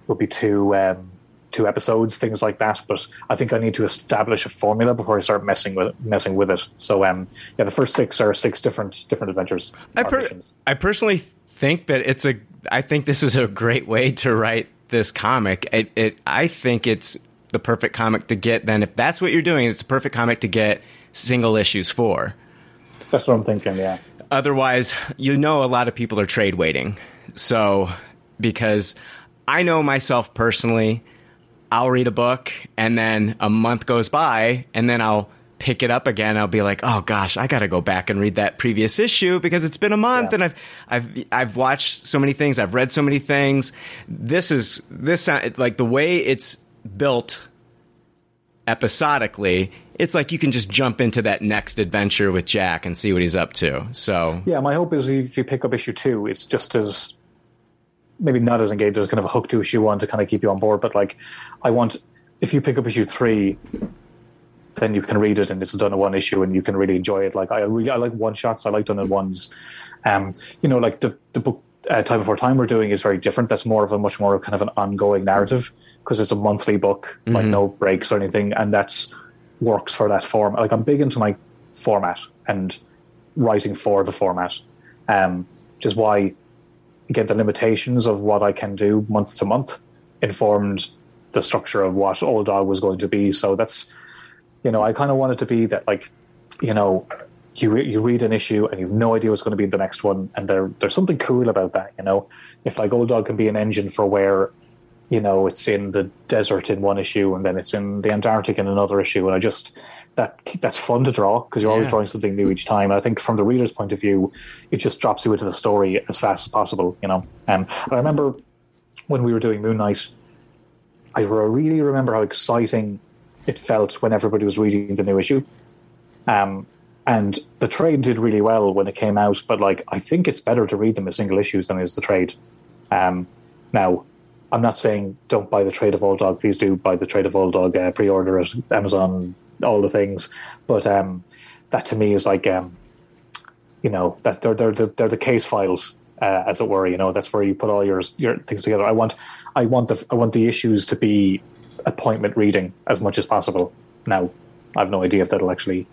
would be two um, two episodes, things like that. But I think I need to establish a formula before I start messing with messing with it. So um, yeah, the first six are six different different adventures. I, per- I personally think that it's a. I think this is a great way to write this comic. It, it. I think it's the perfect comic to get. Then, if that's what you're doing, it's the perfect comic to get single issues for. That's what I'm thinking. Yeah. Otherwise, you know, a lot of people are trade waiting. So, because I know myself personally, I'll read a book and then a month goes by and then I'll pick it up again. I'll be like, oh gosh, I got to go back and read that previous issue because it's been a month Yeah. and I've I've I've watched so many things, I've read so many things. This is this like the way it's built episodically. It's like you can just jump into that next adventure with Jack and see what he's up to. So Yeah, my hope is if you pick up issue two, it's just as maybe not as engaged as kind of a hook to issue one to kind of keep you on board. But like, I want if you pick up issue three, then you can read it and it's done in one issue and you can really enjoy it. Like I really I like one shots. I like done in ones. Um, you know, like the the book uh, Time Before Time we're doing is very different. That's more of a much more kind of an ongoing narrative because it's a monthly book, like no breaks or anything, and that's works for that form. Like I'm big into my format and writing for the format, um, which is why again the limitations of what I can do month to month informed the structure of what Old Dog was going to be. So that's You know, I kind of wanted to be that like, you know, you re- you read an issue and you've no idea what's going to be the next one, and there there's something cool about that. You know, if like Old Dog can be an engine for where, you know, it's in the desert in one issue and then it's in the Antarctic in another issue, and I just that that's fun to draw because you're always Yeah. drawing something new each time. I think from the reader's point of view, it just drops you into the story as fast as possible. You know, um, and I remember when we were doing Moon Knight, I re- really remember how exciting it felt when everybody was reading the new issue. Um, and the trade did really well when it came out, but like I think it's better to read them as single issues than is the trade. Um, now, I'm not saying don't buy the trade of Old Dog. Please do buy the trade of Old Dog. Uh, pre-order at Amazon, all the things. But um, that to me is like, um, you know, that they're they're the, they're the case files, uh, as it were. You know, that's where you put all your your things together. I want I want the I want the issues to be appointment reading as much as possible. Now, I have no idea if that'll actually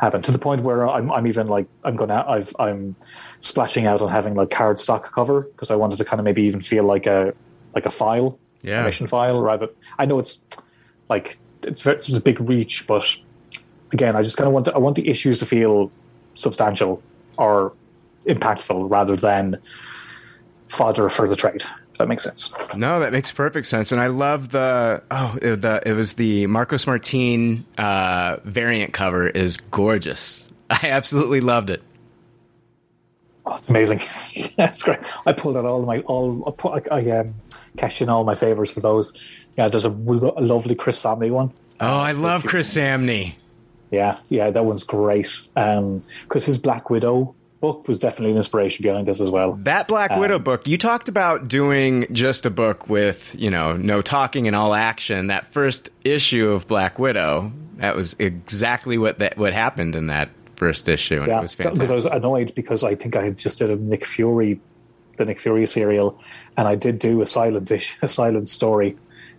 happen to the point where I'm I'm even like I'm gonna I've I'm splashing out on having like card stock cover because I wanted to kind of maybe even feel like a like a file, Yeah. commission file rather. I know it's like it's very, it's a big reach, but again, I just kind of want to, I want the issues to feel substantial or impactful rather than fodder for the trade. If that makes sense. No, that makes perfect sense, and I love the oh it, the it was the Marcos Martin uh, variant cover is gorgeous. *laughs* I absolutely loved it. Oh, it's amazing. *laughs* yeah, it's great. I pulled out all my all. I, put, I, I um, in all my favors for those. Yeah, there's a, lo- a lovely Chris Samnee one. Oh, I love Chris Samnee. Yeah, yeah, that one's great. Um, because his Black Widow book was definitely an inspiration behind this as well. That Black um, Widow book, you talked about doing just a book with, you know, no talking and all action. That first issue of Black Widow, that was exactly what that what happened in that first issue, and Yeah, it was because I was annoyed because I think I had just did a Nick Fury, the Nick Fury serial, and I did do a silent *laughs* a silent story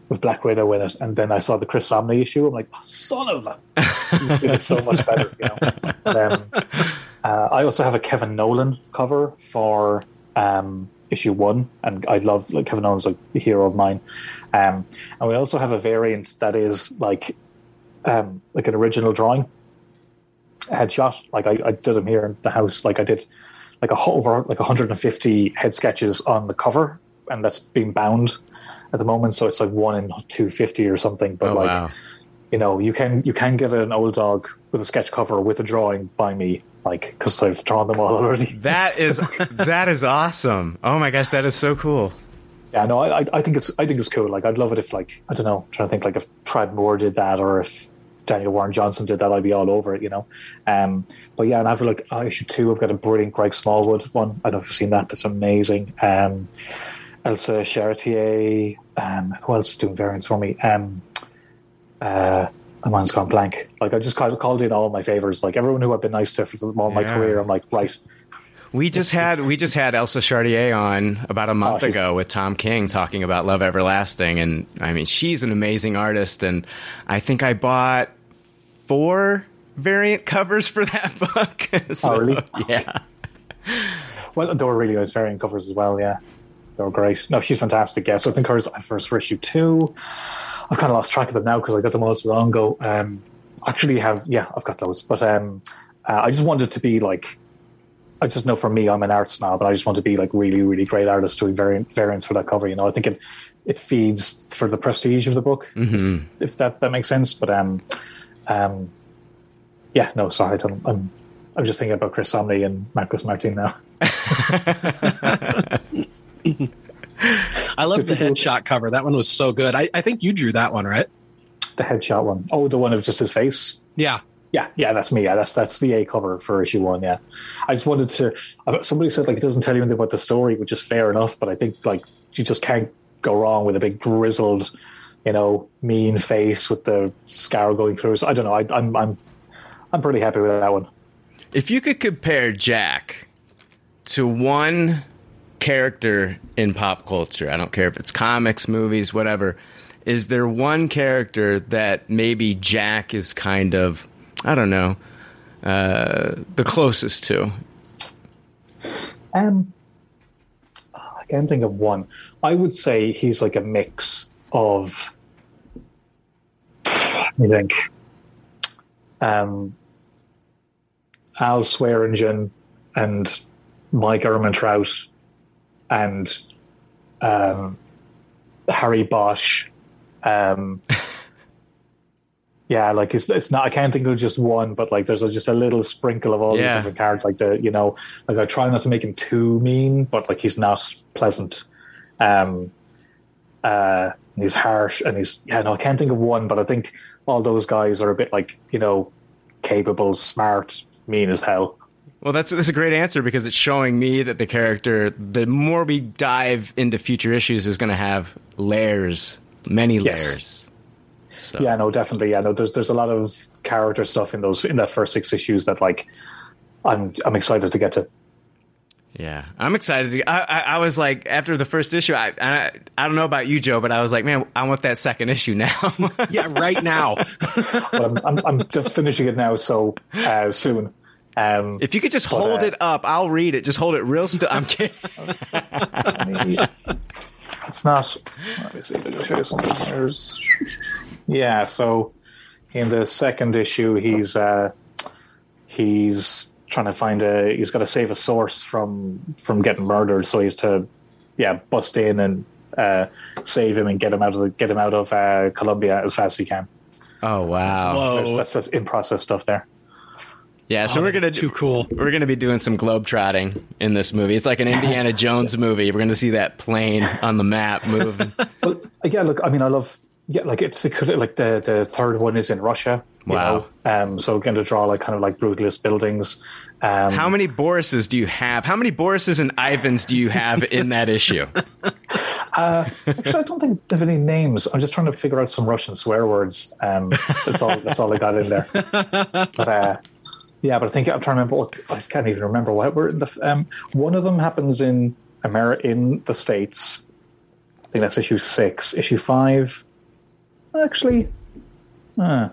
with Black Widow in it, and then I saw the Chris Samnee issue. I'm like, son of a, doing it so much better. You know. Um, uh, I also have a Kevin Nolan cover for um, issue one, and I love like Kevin Nolan's like a hero of mine. Um, and we also have a variant that is like um, like an original drawing headshot. Like I, I did them here in the house. Like I did like a over like 150 head sketches on the cover, and that's being bound at the moment. So it's like one in 250 or something. But Oh, like wow. you know, you can you can get an old dog with a sketch cover with a drawing by me, like because I've drawn them all already. *laughs* That is that is awesome. Oh my gosh, that is so cool. Yeah, no, I, I- think it's I think it's cool. Like, I'd love it if, like, I don't know, trying to think, like, if Tradd Moore did that, or if Daniel Warren Johnson did that, I'd be all over it, you know. Um, but yeah, and after like uh, issue two, I've got a brilliant Greg Smallwood one. I don't know if you've seen that. That's amazing. Um, Elsa Charretier. Um, who else is doing variants for me? Um, uh, my mind's gone blank. Like, I just called, called in all my favors. Like everyone who I've been nice to for all my Yeah. career, I'm like, right. We just had we just had Elsa Charretier on about a month Oh, ago with Tom King talking about Love Everlasting, and I mean she's an amazing artist, and I think I bought four variant covers for that *laughs* book. *laughs* So, Oh, really? Yeah. Well, they were really nice variant covers as well. Yeah, they were great. No, she's fantastic. Yeah, so I think hers first for issue two. I've kind of lost track of them now because I got them all so long ago. Um, actually, have yeah, I've got those, but um, uh, I just wanted to be like. I just know for me, I'm an art snob, but I just want to be like really, really great artists doing variant, variants for that cover. You know, I think it it feeds for the prestige of the book, if, if that that makes sense. But um, um, yeah, no, sorry, I don't, I'm I'm just thinking about Chris Samnee and Marcos Martin now. *laughs* I love the headshot cover. That one was so good. I, I think you drew that one, right? The headshot one. Oh, the one of just his face. Yeah. Yeah, yeah, that's me. Yeah, that's that's the A cover for issue one. Yeah, I just wanted to. uh, Somebody said like it doesn't tell you anything about the story, which is fair enough. But I think like you just can't go wrong with a big grizzled, you know, mean face with the scar going through. So I don't know. I, I'm I'm I'm pretty happy with that one. If you could compare Jack to one character in pop culture, I don't care if it's comics, movies, whatever, is there one character that maybe Jack is kind of, I don't know, uh, the closest to? Um, I can't think of one. I would say he's like a mix of. Me think. um, Al Swearingen and Mike Ehrmantraut and um, Harry Bosch. Um, *laughs* yeah, like it's it's not. I can't think of just one, but like there's a, just a little sprinkle of all Yeah. these different characters. Like the you know, like I try not to make him too mean, but like he's not pleasant. Um, uh, he's harsh and he's yeah. No, I can't think of one, but I think all those guys are a bit like you know, capable, smart, mean as hell. Well, that's that's a great answer because it's showing me that the character, the more we dive into future issues, is going to have layers, many Yes. Layers. So, Yeah, no, definitely. Yeah, no, there's there's a lot of character stuff in those in that first six issues that like I'm I'm excited to get to. yeah, I'm excited. To, I, I I was like after the first issue, I, I I don't know about you, Joe, but I was like, man, I want that second issue now. *laughs* Yeah, right now. *laughs* But I'm I'm, I'm just finishing it now, so uh, soon. Um, if you could just But, hold uh, it up, I'll read it. Just hold it real still. I'm kidding. *laughs* it's not. Let me see. Let me show you something. There's, yeah. So in the second issue, he's uh, he's trying to find a. He's got to save a source from from getting murdered. So he's to yeah bust in and uh, save him and get him out of the get him out of uh, Colombia as fast as he can. Oh wow. Whoa. There's- That's that's in process stuff there. Yeah, so Oh, we're gonna too cool. We're gonna be doing some globe trotting in this movie. It's like an Indiana *laughs* Jones movie. We're gonna see that plane on the map moving. *laughs* Well, yeah, look, I mean, I love, yeah, like it's it could like the the third one is in Russia. You Wow. Know? Um, so going to draw like kind of like brutalist buildings. Um, How many Borises do you have? How many Borises and Ivans do you have in that issue? *laughs* actually, I don't think they have any names. I'm just trying to figure out some Russian swear words. Um, that's all. that's all I got in there. But uh, yeah, but I think I'm trying to remember. What, I can't even remember what we're in the. Um, one of them happens in America, in the states. I think that's issue six. Issue five, actually. Uh,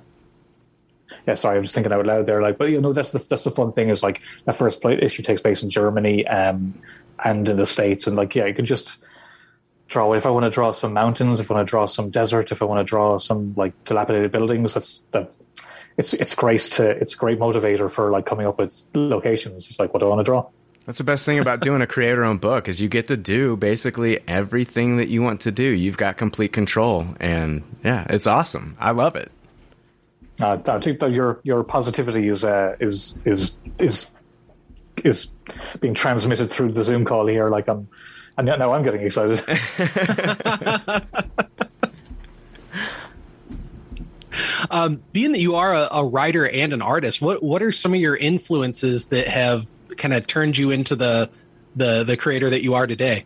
yeah, sorry, I'm just thinking out loud there. Like, but you know, that's the that's the fun thing is like that first play, issue takes place in Germany um, and in the states, and like yeah, you can just draw if I want to draw some mountains, if I want to draw some desert, if I want to draw some like dilapidated buildings. That's that. It's it's great to it's great motivator for like coming up with locations. It's like what do I want to draw. That's the best thing about *laughs* doing a creator-owned book is you get to do basically everything that you want to do. You've got complete control, and yeah, it's awesome. I love it. Uh, I think that your your positivity is uh, is is is is being transmitted through the Zoom call here. Like I'm, and now I'm getting excited. *laughs* Um, being that you are a, a writer and an artist, what what are some of your influences that have kind of turned you into the the the creator that you are today?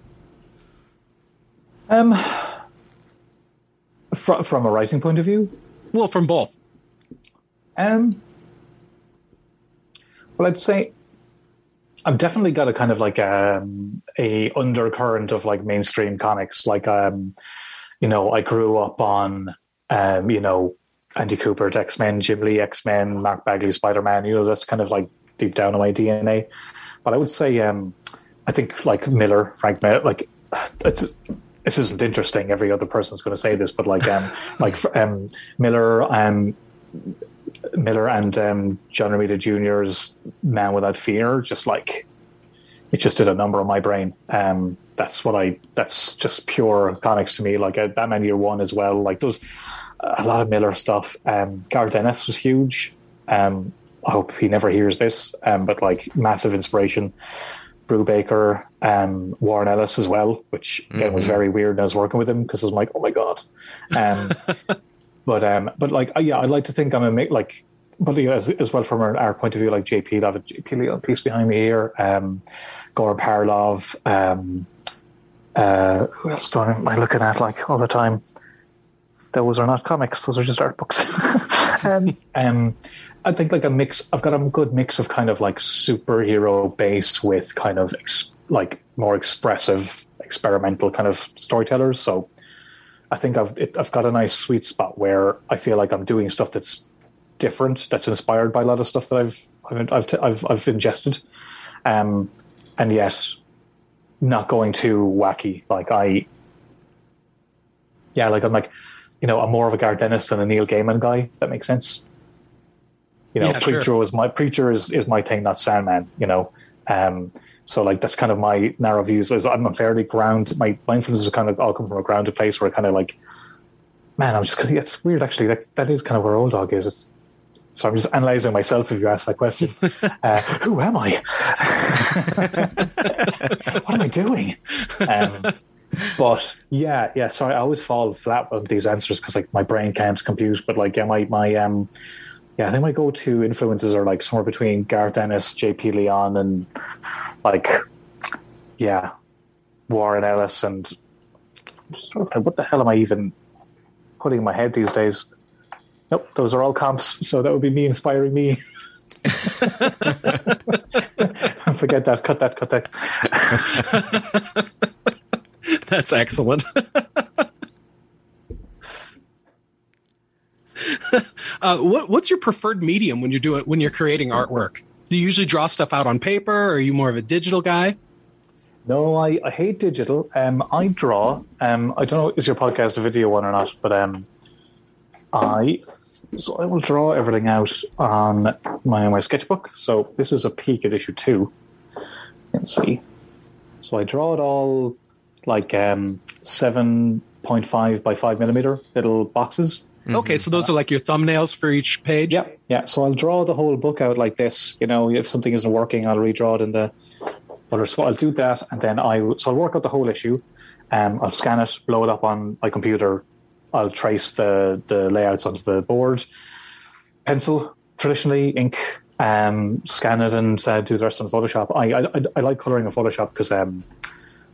um, from from a writing point of view, Well, from both. Um, well, I'd say I've definitely got a kind of like um, a undercurrent of like mainstream comics. Like, um, you know, I grew up on, um, you know, Andy Kubert's X Men, Jim Lee X Men, Mark Bagley Spider Man. You know, that's kind of like deep down in my DNA. But I would say, um, I think like Miller, Frank Miller, like it's. This isn't interesting. Every other person's going to say this, but like, um, *laughs* like um, Miller, um, Miller and um, John Romita Jr.'s Man Without Fear, just like it just did a number on my brain. Um, that's what I. That's just pure comics to me. Like uh, Batman Year One as well. Like those a lot of Miller stuff. Um, Garth Ennis was huge. Um, I hope he never hears this. Um, but like massive inspiration. Brubaker, um, Warren Ellis as well, which again was very weird. And I was working with him because I was like, oh my god. Um, *laughs* but um, but like yeah, I like to think I'm a ma- like, but yeah, as, as well from our, our point of view, like JP Love, JP Lee, piece behind me here, um, Goran Parlov, um, uh, who else do I, am I looking at like all the time? Those are not comics; those are just art books. *laughs* um, *laughs* um, I think like a mix. I've got a good mix of kind of like superhero base with kind of ex, like more expressive, experimental kind of storytellers. So I think I've it, I've got a nice sweet spot where I feel like I'm doing stuff that's different, that's inspired by a lot of stuff that I've I've I've I've, I've ingested, um, and yet not going too wacky. Like I, yeah, like I'm like, you know, I'm more of a Garth Ennis than a Neil Gaiman guy. That makes sense. You know, Yeah, sure. preacher was my preacher is, is my thing, not Sandman. You know, um, so like that's kind of my narrow views. Is I'm a fairly ground. My, my influences kind of all come from a grounded place where I kind of like, man, I'm just. Gonna, It's weird actually. That that is kind of where Old Dog is. It's so I'm just analyzing myself. If you ask that question, *laughs* uh, who am I? *laughs* what am I doing? Um, but yeah, yeah. So I always fall flat on these answers because like my brain can't compute. But like, yeah, my my um, yeah, I think my go-to influences are like somewhere between Garth Ennis, J.P. Leon, and like, yeah, Warren Ellis, and what the hell am I even putting in my head these days? Nope, those are all comps. *laughs* So that would be me inspiring me. *laughs* Forget that. Cut that. Cut that. *laughs* That's excellent. *laughs* uh, what, what's your preferred medium when you're doing when you're creating artwork? Do you usually draw stuff out on paper, or are you more of a digital guy? No, I, I hate digital. Um, I draw. Um, I don't know is your podcast a video one or not, but um, I so I will draw everything out on my my sketchbook. So this is a peek at issue two. Let's see. So I draw it all like um, seven point five by five millimeter little boxes. Okay, so those are like your thumbnails for each page. Yeah, yeah. So I'll draw the whole book out like this. You know, if something isn't working, I'll redraw it in the. Or so I'll do that, and then I so I'll work out the whole issue. Um, I'll scan it, blow it up on my computer. I'll trace the the layouts onto the board. Pencil, traditionally ink. Um, scan it and uh, do the rest on Photoshop. I I, I like coloring in Photoshop because um,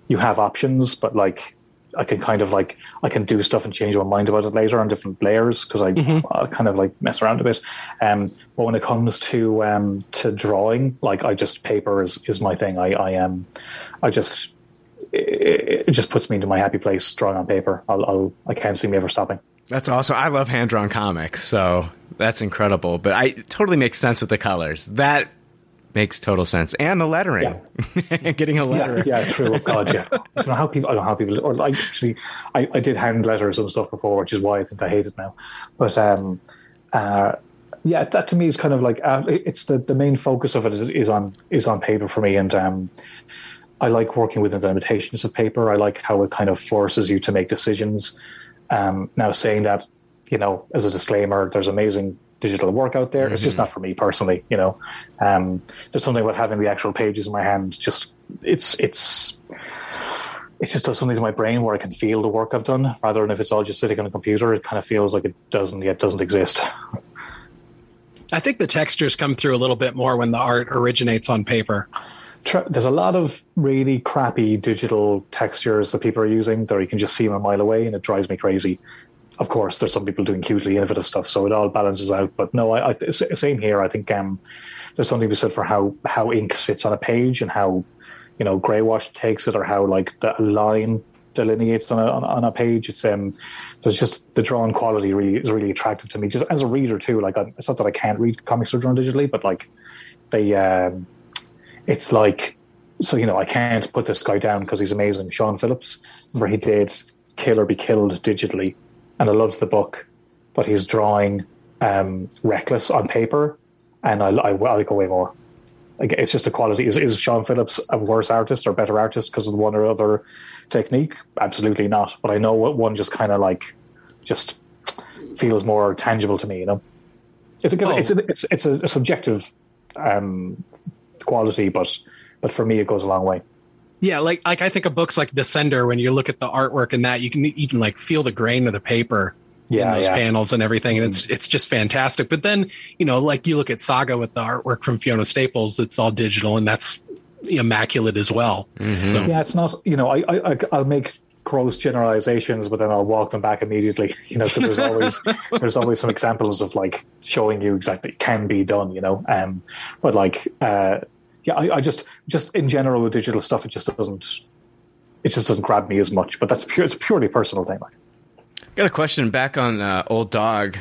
you have options, but like I can kind of like I can do stuff and change my mind about it later on different layers because I I kind of like mess around a bit. Um, but when it comes to um, to drawing, like I just paper is is my thing. I I am, I just it, it just puts me into my happy place drawing on paper. I'll, I'll I can't see me ever stopping. That's awesome. I love hand drawn comics, so that's incredible. But I it totally makes sense with the colors. That makes total sense, and the lettering. *laughs* Getting a letter. Yeah, yeah, true. Oh, God, yeah. I don't know how people. I don't know how people. Or like, actually, I, I did hand letters and stuff before, which is why I think I hate it now. But um, uh, yeah, that to me is kind of like uh, it's the the main focus of it is, is on is on paper for me, and um, I like working within the limitations of paper. I like how it kind of forces you to make decisions. Um, now, saying that, you know, as a disclaimer, there's amazing digital work out there. It's just not for me personally. You know, um, there's something about having the actual pages in my hand. Just it's it's it just does something to my brain where I can feel the work I've done, rather than if it's all just sitting on a computer. It kind of feels like it doesn't yet doesn't exist. I think the textures come through a little bit more when the art originates on paper. There's a lot of really crappy digital textures that people are using that you can just see them a mile away, and it drives me crazy. Of course, there's some people doing hugely innovative stuff, so it all balances out. But no, I, I same here. I think um, there's something to be said for how how ink sits on a page and how you know grey wash takes it, or how like the line delineates on a, on, a page. It's um, there's just the drawn quality really is really attractive to me. Just as a reader too. Like I, it's not that I can't read comics that drawn digitally, but like they, um, it's like so you know I can't put this guy down because he's amazing. Sean Phillips, where he did Kill or Be Killed digitally, and I loved the book, but he's drawing um, reckless on paper, and I, I, I like way more. Like, it's just a quality. Is, is Sean Phillips a worse artist or better artist because of one or other technique? Absolutely not. But I know what one just kind of like just feels more tangible to me. You know, it's a Oh. it's a, it's it's a, subjective um, quality, but but for me, it goes a long way. Yeah, like like I think of books like Descender. When you look at the artwork and that, you can even like feel the grain of the paper Yeah, in those yeah. panels and everything, and it's it's just fantastic. But then you know, like you look at Saga with the artwork from Fiona Staples, it's all digital, and that's immaculate as well. So Yeah, it's not. You know, I, I I- I'll make gross generalizations, but then I'll walk them back immediately. *laughs* You know, because there's always *laughs* there's always some examples of like showing you exactly can be done. You know, um, but like uh, yeah, I, I just just in general with digital stuff, it just doesn't it just doesn't grab me as much. But that's pure. It's purely personal thing. Like. Got a question back on uh, Old Dog.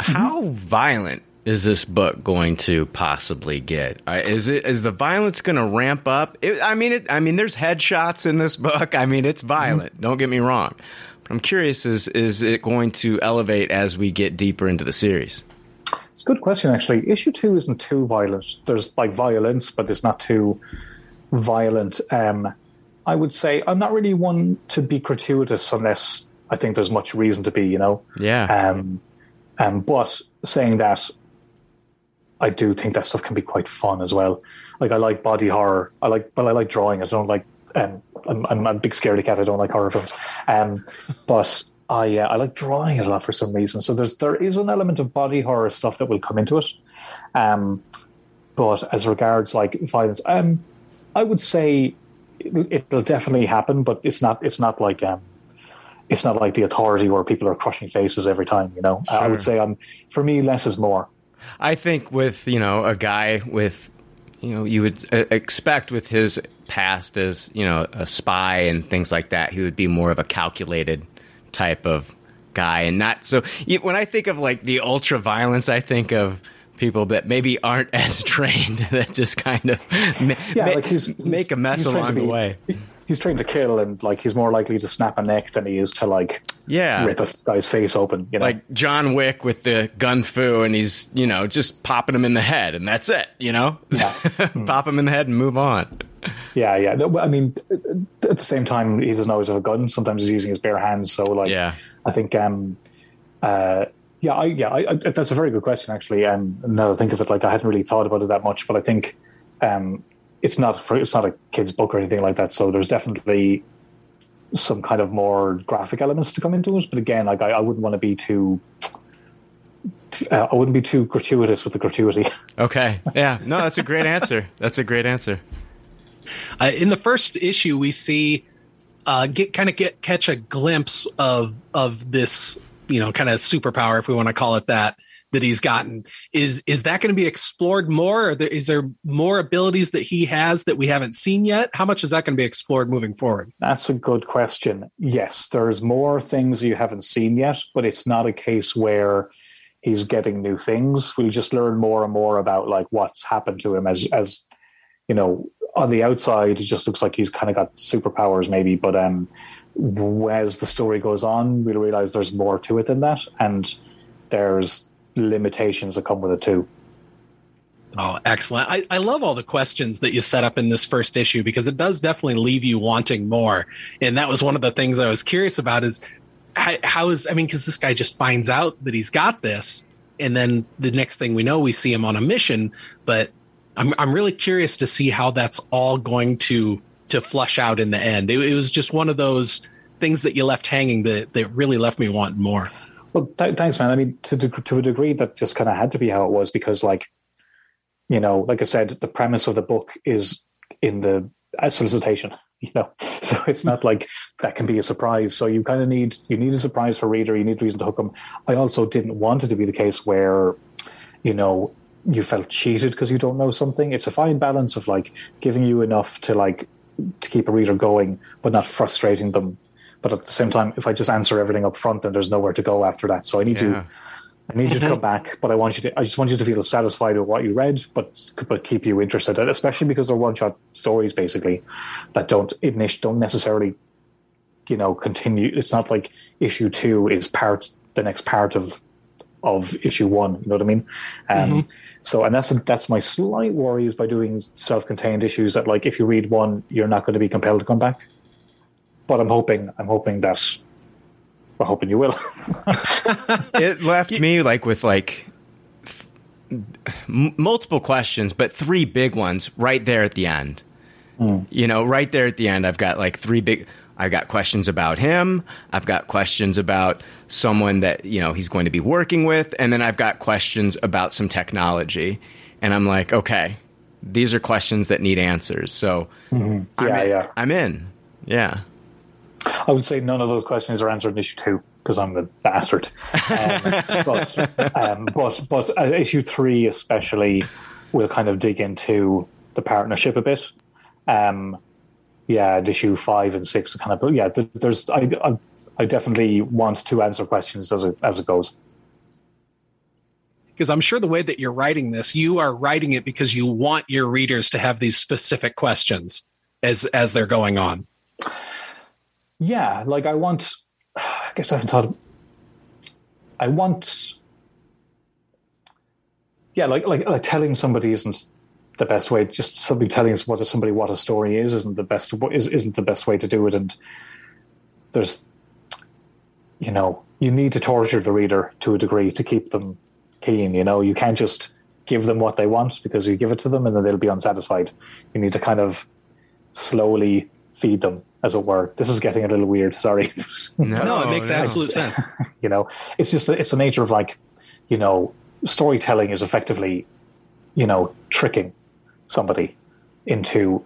How violent is this book going to possibly get? Uh, is it is the violence going to ramp up? It, I mean, it, I mean, there's headshots in this book. I mean, it's violent. Don't get me wrong. But I'm curious: is is it going to elevate as we get deeper into the series? It's a good question, actually. Issue two isn't too violent. There's like violence, but it's not too violent. Um, I would say I'm not really one to be gratuitous unless I think there's much reason to be, you know? Yeah. Um, um, but saying that, I do think that stuff can be quite fun as well. Like I like body horror. I like, but I like drawing. I don't like. Um, I'm, I'm a big scaredy cat. I don't like horror films. Um, but I uh, I like drawing it a lot for some reason. So there's there is an element of body horror stuff that will come into it. Um, but as regards like violence, um, I would say it, it'll definitely happen. But it's not it's not like um, it's not like the authority where people are crushing faces every time. You know, I would say um, for me less is more. I think with you know a guy with you know you would uh, expect with his past as you know a spy and things like that, he would be more of a calculated type of guy and not so. When I think of like the ultra violence, I think of people that maybe aren't *laughs* as trained *laughs* that just kind of ma- Yeah, ma- like he's, he's- make a mess he's trained to along the way. He's trained to kill, and like he's more likely to snap a neck than he is to like Yeah, rip a guy's face open. You know, like John Wick with the gun fu, and he's you know just popping him in the head, and that's it. You know, Yeah. *laughs* Hmm. pop him in the head and move on. Yeah, yeah. No, I mean, at the same time, he doesn't always have a gun. Sometimes he's using his bare hands. So, like, Yeah. I think, um, uh, yeah, I, yeah, I, I, that's a very good question, actually. And now that I think of it, like, I hadn't really thought about it that much, but I think, um, it's not for, it's not a kid's book or anything like that. So there's definitely some kind of more graphic elements to come into it. But again, like, I, I wouldn't want to be too, uh, I wouldn't be too gratuitous with the gratuity. *laughs* Okay, yeah, no, that's a great answer. That's a great answer. Uh, in the first issue, we see uh, get kind of get catch a glimpse of of this, you know, kind of superpower, if we want to call it that, that he's gotten. Is is that going to be explored more? Or there, is there more abilities that he has that we haven't seen yet? How much is that going to be explored moving forward? That's a good question. Yes, there's more things you haven't seen yet, but it's not a case where he's getting new things. We'll just learn more and more about like what's happened to him as as you know, on the outside it just looks like he's kind of got superpowers maybe, but um as the story goes on, we'll realize there's more to it than that and there's limitations that come with it too. Oh, excellent. I, I love all the questions that you set up in this first issue because it does definitely leave you wanting more. And that was one of the things I was curious about is how, how is, I mean, because this guy just finds out that he's got this. And then the next thing we know, we see him on a mission. But I'm, I'm really curious to see how that's all going to to flush out in the end. It, it was just one of those things that you left hanging that, that really left me wanting more. Well, th- thanks, man. I mean, to to a degree, that just kind of had to be how it was because, like, you know, like I said, the premise of the book is in the uh, solicitation. *laughs* You know, so it's not like that can be a surprise. So you kind of need you need a surprise for reader. You need reason to hook them. I also didn't want it to be the case where, you know, you felt cheated because you don't know something. It's a fine balance of like giving you enough to like to keep a reader going, but not frustrating them. But at the same time, if I just answer everything up front, then there's nowhere to go after that. So I need Yeah. to I need you to come back, but I want you to. I just want you to feel satisfied with what you read, but but keep you interested, especially because they're one shot stories basically that don't init don't necessarily, you know, continue. It's not like issue two is part the next part of of issue one. You know what I mean? Um, So, and that's that's my slight worry is by doing self contained issues that like if you read one, you're not going to be compelled to come back. But I'm hoping I'm hoping that. I'm hoping you will. *laughs* it left me like with like th- multiple questions, but three big ones right there at the end. Hmm. You know, right there at the end, I've got like three big. I've got questions about him. I've got questions about someone that you know he's going to be working with, and then I've got questions about some technology. And I'm like, okay, these are questions that need answers. So, I'm Yeah, in. yeah. I'm in. Yeah. I would say none of those questions are answered in issue two because I'm a bastard. Um, but *laughs* um, but but uh, issue three especially will kind of dig into the partnership a bit. Um, yeah, and issue five and six kind of But yeah. There's I, I I definitely want to answer questions as it as it goes. because I'm sure the way that you're writing this, you are writing it because you want your readers to have these specific questions as as they're going on. Yeah, like I want. *sighs* I guess I haven't thought. I want. yeah, like like like telling somebody isn't the best way. Just somebody telling us what somebody what a story is isn't the best is isn't the best way to do it. And there's, you know, you need to torture the reader to a degree to keep them keen. You know, you can't just give them what they want because you give it to them and then they'll be unsatisfied. You need to kind of slowly feed them, as it were. This is getting a little weird. Sorry. *laughs* No, No, it makes no. absolute sense. *laughs* you know, it's just it's the nature of like, you know, storytelling is effectively, you know, tricking somebody into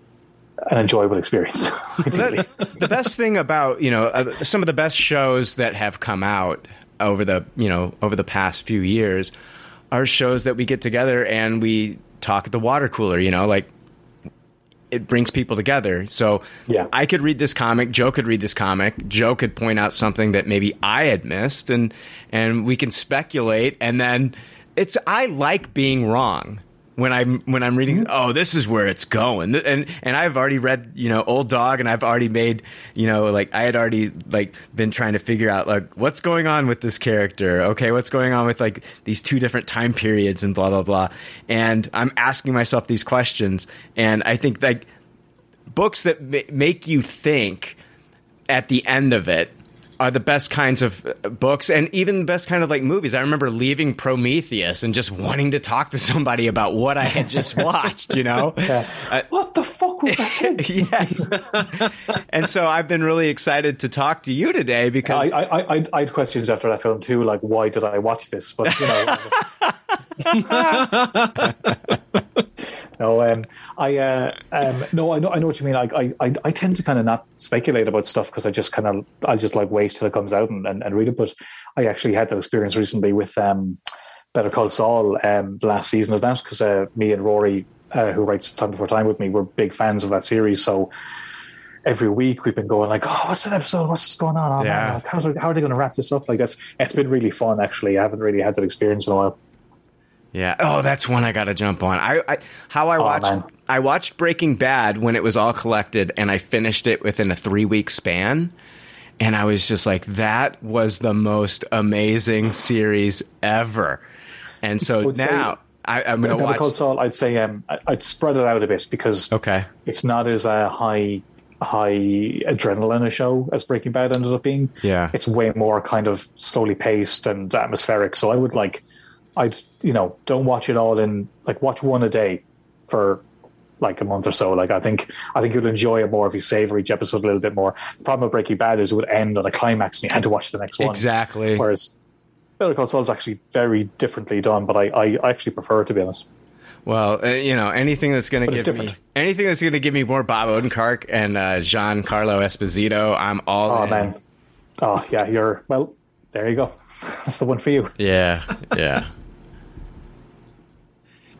an enjoyable experience. *laughs* That- the best thing about you know uh, some of the best shows that have come out over the you know over the past few years are shows that we get together and we talk at the water cooler. You know, like it brings people together. So Yeah. I could read this comic, Joe could read this comic, Joe could point out something that maybe I had missed, and and we can speculate. And then it's I like being wrong when I'm when I'm reading. Mm-hmm. Oh, this is where it's going, and and I've already read you know Old Dog, and I've already made you know like I had already like been trying to figure out like what's going on with this character. Okay, what's going on with like these two different time periods and blah blah blah. And I'm asking myself these questions, and I think like books that ma- make you think at the end of it are the best kinds of uh, books and even the best kind of like movies. I remember leaving Prometheus and just wanting to talk to somebody about what I had just *laughs* watched, you know? Uh, what the fuck was that *laughs* yes. and so I've been really excited to talk to you today because I, I, I, I had questions after that film too, like why did I watch this? But you know, *laughs* no, um, I, uh, um, no, I know, I know what you mean. I, I, I, I tend to kind of not speculate about stuff because I just kind of, I just like wait till it comes out and, and, and read it. But I actually had that experience recently with um, Better Call Saul, um, the last season of that, because uh, me and Rory, uh, who writes Time Before Time with me, we're big fans of that series. So every week we've been going like, oh, what's that episode? What's this going on? Oh, man, Yeah. like, how's, how are they going to wrap this up? Like that's it's been really fun. Actually, I haven't really had that experience in a while. Yeah. Oh, that's one I got to jump on. I, I how I watched man. I watched Breaking Bad when it was all collected, and I finished it within a three week span. And I was just like, that was the most amazing series ever. And so would say- now I, I'm going to watch. Saul, I'd say um, I'd spread it out a bit because Okay. it's not as a high high adrenaline a show as Breaking Bad ended up being. Yeah. it's way more kind of slowly paced and atmospheric. So I would like, I'd you know, don't watch it all in like watch one a day for like a month or so. Like I think I think you'll enjoy it more if you savor each episode a little bit more. The problem with Breaking Bad is it would end on a climax and you had to watch the next one. Exactly. Whereas Better Call Saul is actually very differently done, but I, I, I actually prefer it to be honest. Well, uh, you know, anything that's going to give me anything that's going to give me more Bob Odenkirk and uh, Giancarlo Esposito, I'm all Oh in. man. Oh yeah, you're well. There you go. *laughs* That's the one for you. Yeah, yeah.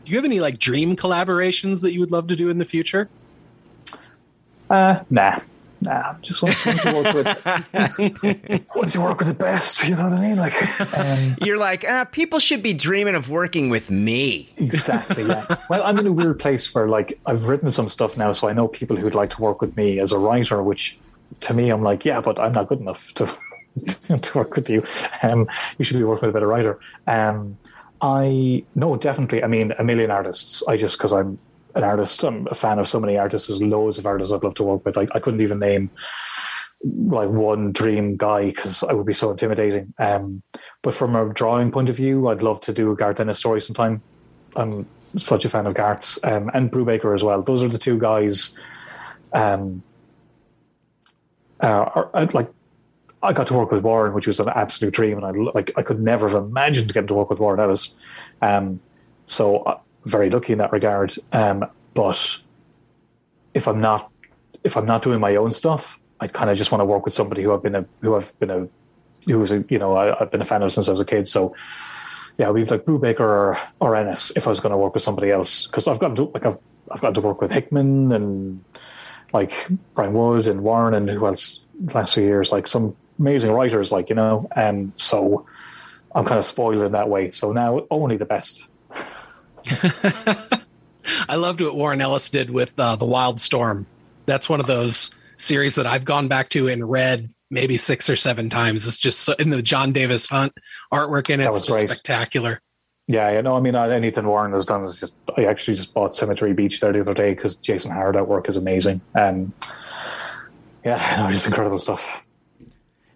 Do you have any like dream collaborations that you would love to do in the future? Uh, nah, nah. Just once, once you work with, *laughs* once you work with the best, you know what I mean? Like, um, You're like, ah, people should be dreaming of working with me. exactly. Yeah. Well, I'm in a weird place where like I've written some stuff now, so I know people who'd like to work with me as a writer. Which, to me, I'm like, yeah, but I'm not good enough to *laughs* to work with you. Um, you should be working with a better writer. Um, I no, definitely. I mean, a million artists. I just because I'm an artist, I'm a fan of so many artists. There's loads of artists I'd love to work with. I, I couldn't even name like one dream guy because I would be so intimidating. Um, but from a drawing point of view, I'd love to do a Garth story sometime. I'm such a fan of Garth's um, and Brubaker as well. Those are the two guys. Um, uh, are, I'd like I got to work with Warren, which was an absolute dream, and I like I could never have imagined getting to work with Warren Ellis. Um, so uh, very lucky in that regard. Um, but if I'm not if I'm not doing my own stuff, I kind of just want to work with somebody who I've been a who I've been a who was a you know I, I've been a fan of since I was a kid. So yeah, we'd like Brubaker or or Ennis if I was going to work with somebody else because I've got to like I've I've got to work with Hickman and like Brian Wood and Warren and who else last few years like some amazing writers like you know and so I'm kind of spoiled in that way. So now only the best. *laughs* I loved what Warren Ellis did with uh, the Wild Storm. That's one of those series that I've gone back to and read maybe six or seven times. It's just so, in the Jon Davis-Hunt artwork in it. That It's was just great. spectacular. Yeah, yeah, no, I mean, uh, anything Warren has done is just. I actually just bought Cemetery Beach there the other day because Jason Howard artwork is amazing. Um, yeah, no, *laughs* just incredible stuff.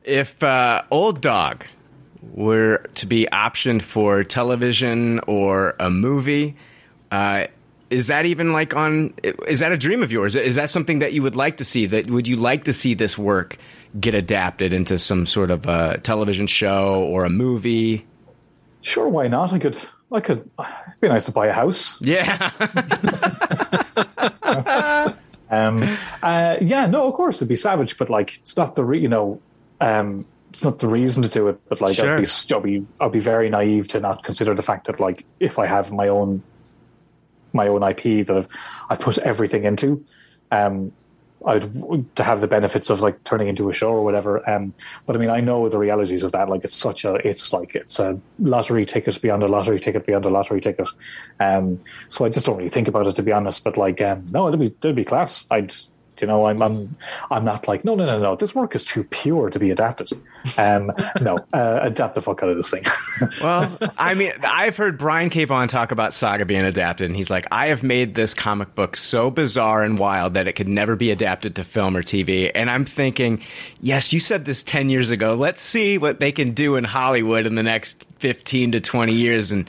If uh, Old Dog were to be optioned for television or a movie, uh, is that even like on? Is that a dream of yours? Is that something that you would like to see? That would you like to see this work get adapted into some sort of a television show or a movie? Sure, why not? I could, I could. It'd be nice to buy a house. Yeah. *laughs* Um, uh, yeah, no, of course it'd be savage, but like it's not the re- you know, um, it's not the reason to do it. But like Sure. I'd be, I'd be, I'd be very naive to not consider the fact that like if I have my own, my own IP that I've, I put everything into, um, I'd to have the benefits of like turning into a show or whatever. Um, but I mean, I know the realities of that. Like, it's such a, it's like it's a lottery ticket beyond a lottery ticket beyond a lottery ticket. Um, so I just don't really think about it to be honest. But like, um, no, it'd be it'd be class. I'd, you know, I'm I'm I'm not like no no no no. This work is too pure to be adapted. Um, *laughs* no, uh, adapt the fuck out of this thing. *laughs* Well, I mean, I've heard Brian. Vaughan talk about Saga being adapted, and he's like, I have made this comic book so bizarre and wild that it could never be adapted to film or TV. And I'm thinking, yes, you said this 10 years ago. Let's see what they can do in Hollywood in the next 15 to 20 years. And,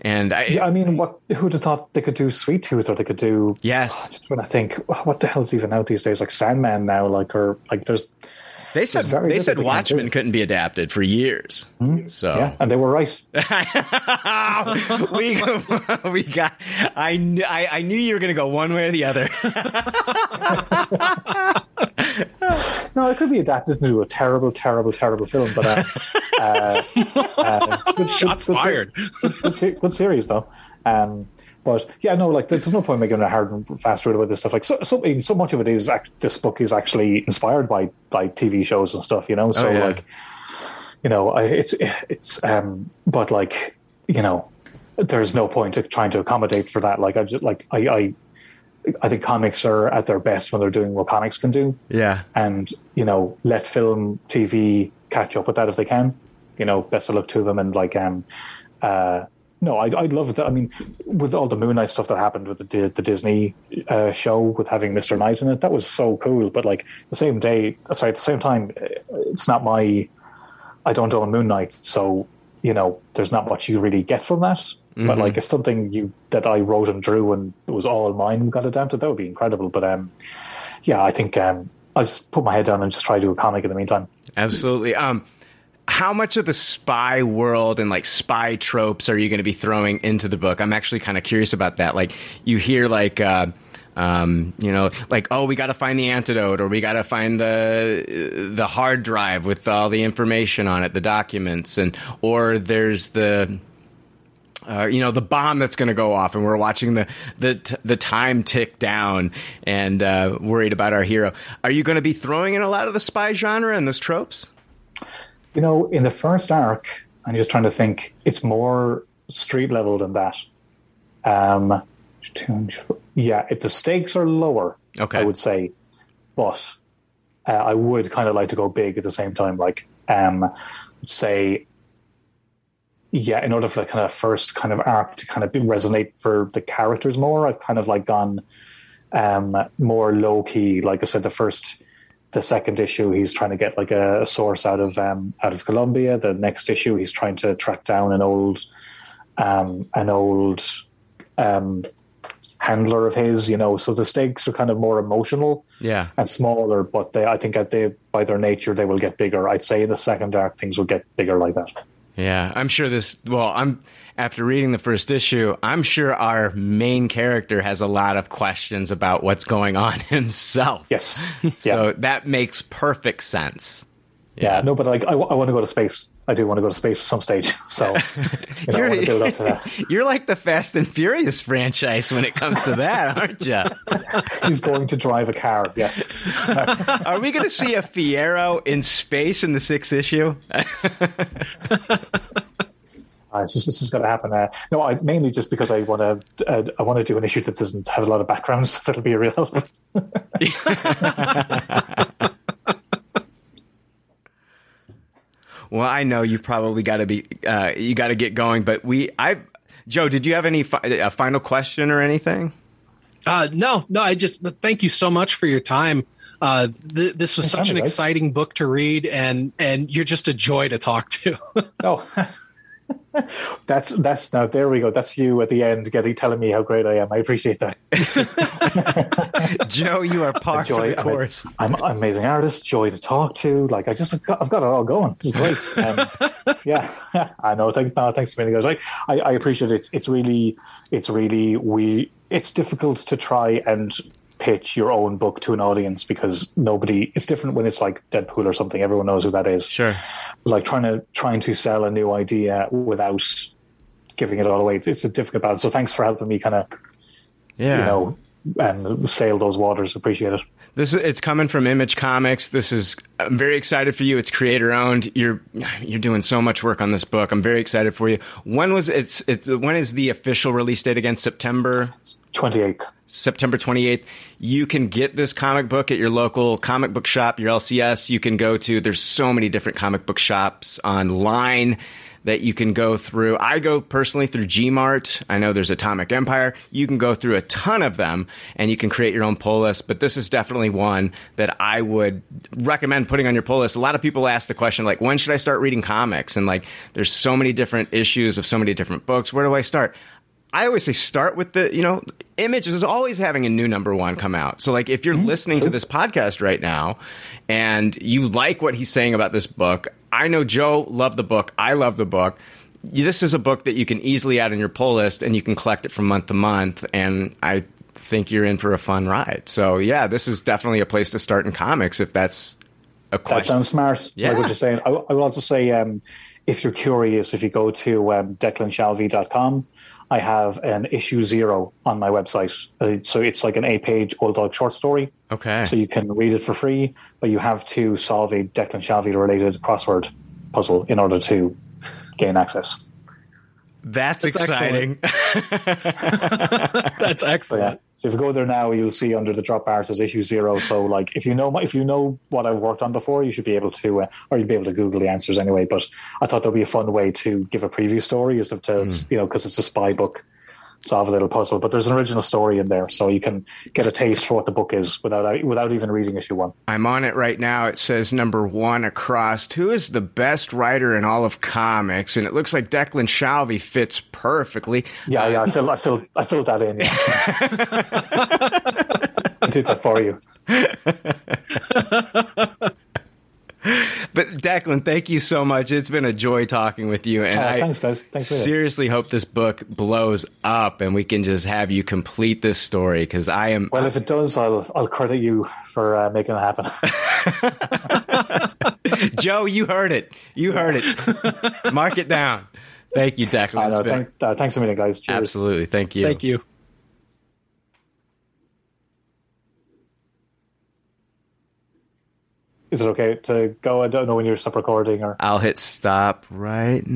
and I, yeah, I mean, what who'd have thought they could do Sweet Tooth or they could do yes, *sighs* just trying to think what the hell's even out these days like sandman now like or like there's they said, they said Watchmen do. couldn't be adapted for years. Hmm? So, yeah and they were right *laughs* we *laughs* we got. I I, I knew you were going to go one way or the other. *laughs* *laughs* no it could be adapted into a terrible terrible terrible film but uh, *laughs* uh, uh, good, Shots good, fired. good, good, series though um but yeah, no, like there's no point making a hard and fast rule about this stuff. Like so, so, so much of it is act- this book is actually inspired by by TV shows and stuff, you know. So yeah. like, you know, I, it's it's um, but like you know, there's no point to trying to accommodate for that. Like I just like I I, I think comics are at their best when they're doing what comics can do, yeah. and you know, let film, TV catch up with that if they can. You know, best of luck to them, and like um, uh. No, I I love that. I mean, with all the Moon Knight stuff that happened with the the Disney uh, show with having Mister Knight in it, that was so cool. But like the same day, sorry, at the same time, it's not my. I don't own Moon Knight, so you know, there's not much you really get from that. But like, if something you that I wrote and drew and it was all mine got adapted, that would be incredible. But um, yeah, I think um, I'll just put my head down and just try to do a comic in the meantime. Absolutely. Um, how much of the spy world and like spy tropes are you going to be throwing into the book? I'm actually kind of curious about that. Like you hear like. Uh, um, you know, like oh, we got to find the antidote, or we got to find the the hard drive with all the information on it, the documents, and or there's the uh, you know the bomb that's going to go off, and we're watching the the t- the time tick down, and uh, worried about our hero. Are you going to be throwing in a lot of the spy genre and those tropes? You know, in the first arc, I'm just trying to think. It's more street level than that. Um, yeah, it, the stakes are lower. Okay. I would say, but uh, I would kind of like to go big at the same time. Like, um, say, yeah, in order for the kind of first kind of arc to kind of be, resonate for the characters more, I've kind of like gone um, more low key. Like I said, the first, the second issue, he's trying to get like a, a source out of um, out of Colombia. The next issue, he's trying to track down an old, um, an old um, handler of his. You know, so the stakes are kind of more emotional Yeah. and smaller, but they, I think they, by their nature, they will get bigger. I'd say in the second arc, things will get bigger like that. Yeah, I'm sure this. Well, I'm after reading the first issue. I'm sure our main character has a lot of questions about what's going on *laughs* himself. Yes. So yeah. that makes perfect sense. yeah. No, but like, I, want to go to space. I do want to go to space at some stage. *laughs* So, you know, I want to build up to that. *laughs* You're like the Fast and Furious franchise when it comes to that, *laughs* aren't you? He's going to drive a car. Yes. Are we going to see a Fiero in space in the sixth issue? Uh, this, is- this is going to happen. Uh, no, I mainly just because I want to. Uh, I want to do an issue that doesn't have a lot of backgrounds. That'll be a real help. Well, I know you probably got to be uh, you got to get going, but we I Joe, did you have any fi- a final question or anything? Uh, no, no. I just thank you so much for your time. Uh, th- this was such an exciting book to read, and and you're just a joy to talk to. *laughs* Oh, *laughs* that's that's now there we go. That's you at the end getting telling me how great I am. I appreciate that. *laughs* Joe, you are par for Joy, the I'm, a- course. I'm an amazing artist, joy to talk to. Like I just I've got, I've got it all going. It's great. Um, *laughs* yeah, *laughs* I know. Thank, no, thanks million, guys. I, I, I appreciate it. It's really, it's really we. It's difficult to try and pitch your own book to an audience because nobody. It's different when it's like Deadpool or something. Everyone knows who that is. Sure. Like trying to trying to sell a new idea without giving it all away. It's, it's a difficult balance. So thanks for helping me kind of Yeah. you know and sail those waters. Appreciate it. This is it's coming from Image Comics. This is I'm very excited for you. It's creator owned. You're you're doing so much work on this book. I'm very excited for you. When was it's it's when is the official release date again? September Twenty eighth. September 28th. You can get this comic book at your local comic book shop, your LCS. You can go to, there's so many different comic book shops online that you can go through. I go personally through Gmart. I know there's Atomic Empire. You can go through a ton of them and you can create your own pull list, but this is definitely one that I would recommend putting on your pull list. A lot of people ask the question like, when should I start reading comics? And like, there's so many different issues of so many different books. Where do I start? I always say start with the, you know, Image is always having a new number one come out. So, like, if you're listening to this podcast right now and you like what he's saying about this book, I know Joe loved the book. I love the book. This is a book that you can easily add in your pull list and you can collect it from month to month. And I think you're in for a fun ride. So, yeah, this is definitely a place to start in comics if that's a question. That sounds smart. Yeah. Like what you're saying. I, I will also say, um, if you're curious, if you go to um, declanshalvey.com, I have an issue zero on my website. Uh, so it's like an eight page old dog short story. okay. So you can read it for free, but you have to solve a Declan Shalvey related crossword puzzle in order to gain access. That's, That's exciting. *laughs* That's So yeah. excellent. So if you go there now, you'll see under the drop bar says issue zero. So like if you know if you know what I've worked on before, you should be able to, uh, or you'd be able to Google the answers anyway. But I thought that'd be a fun way to give a preview story, is to, to you know because it's a spy book, solve a little puzzle. But there's an original story in there, so you can get a taste for what the book is without without even reading issue one. I'm on it right now. It says number one across. Who is the best writer in all of comics? And it looks like Declan Shalvey fits perfectly. Yeah, yeah, I filled I filled I filled that in. Yeah. *laughs* I did that for you. *laughs* *laughs* But Declan, thank you so much. It's been a joy talking with you. And Uh, I thanks, guys. Thanks for it. seriously hope this book blows up and we can just have you complete this story because I am. Well, if it does, I'll I'll credit you for uh, making it happen. *laughs* Joe, you heard it. You heard it. Mark it down. Thank you, Declan. Know. been- Thank, uh, thanks a million, guys. Cheers. absolutely. Thank you. Thank you. Is it okay to go? I don't know when you're stop recording or. I'll hit stop right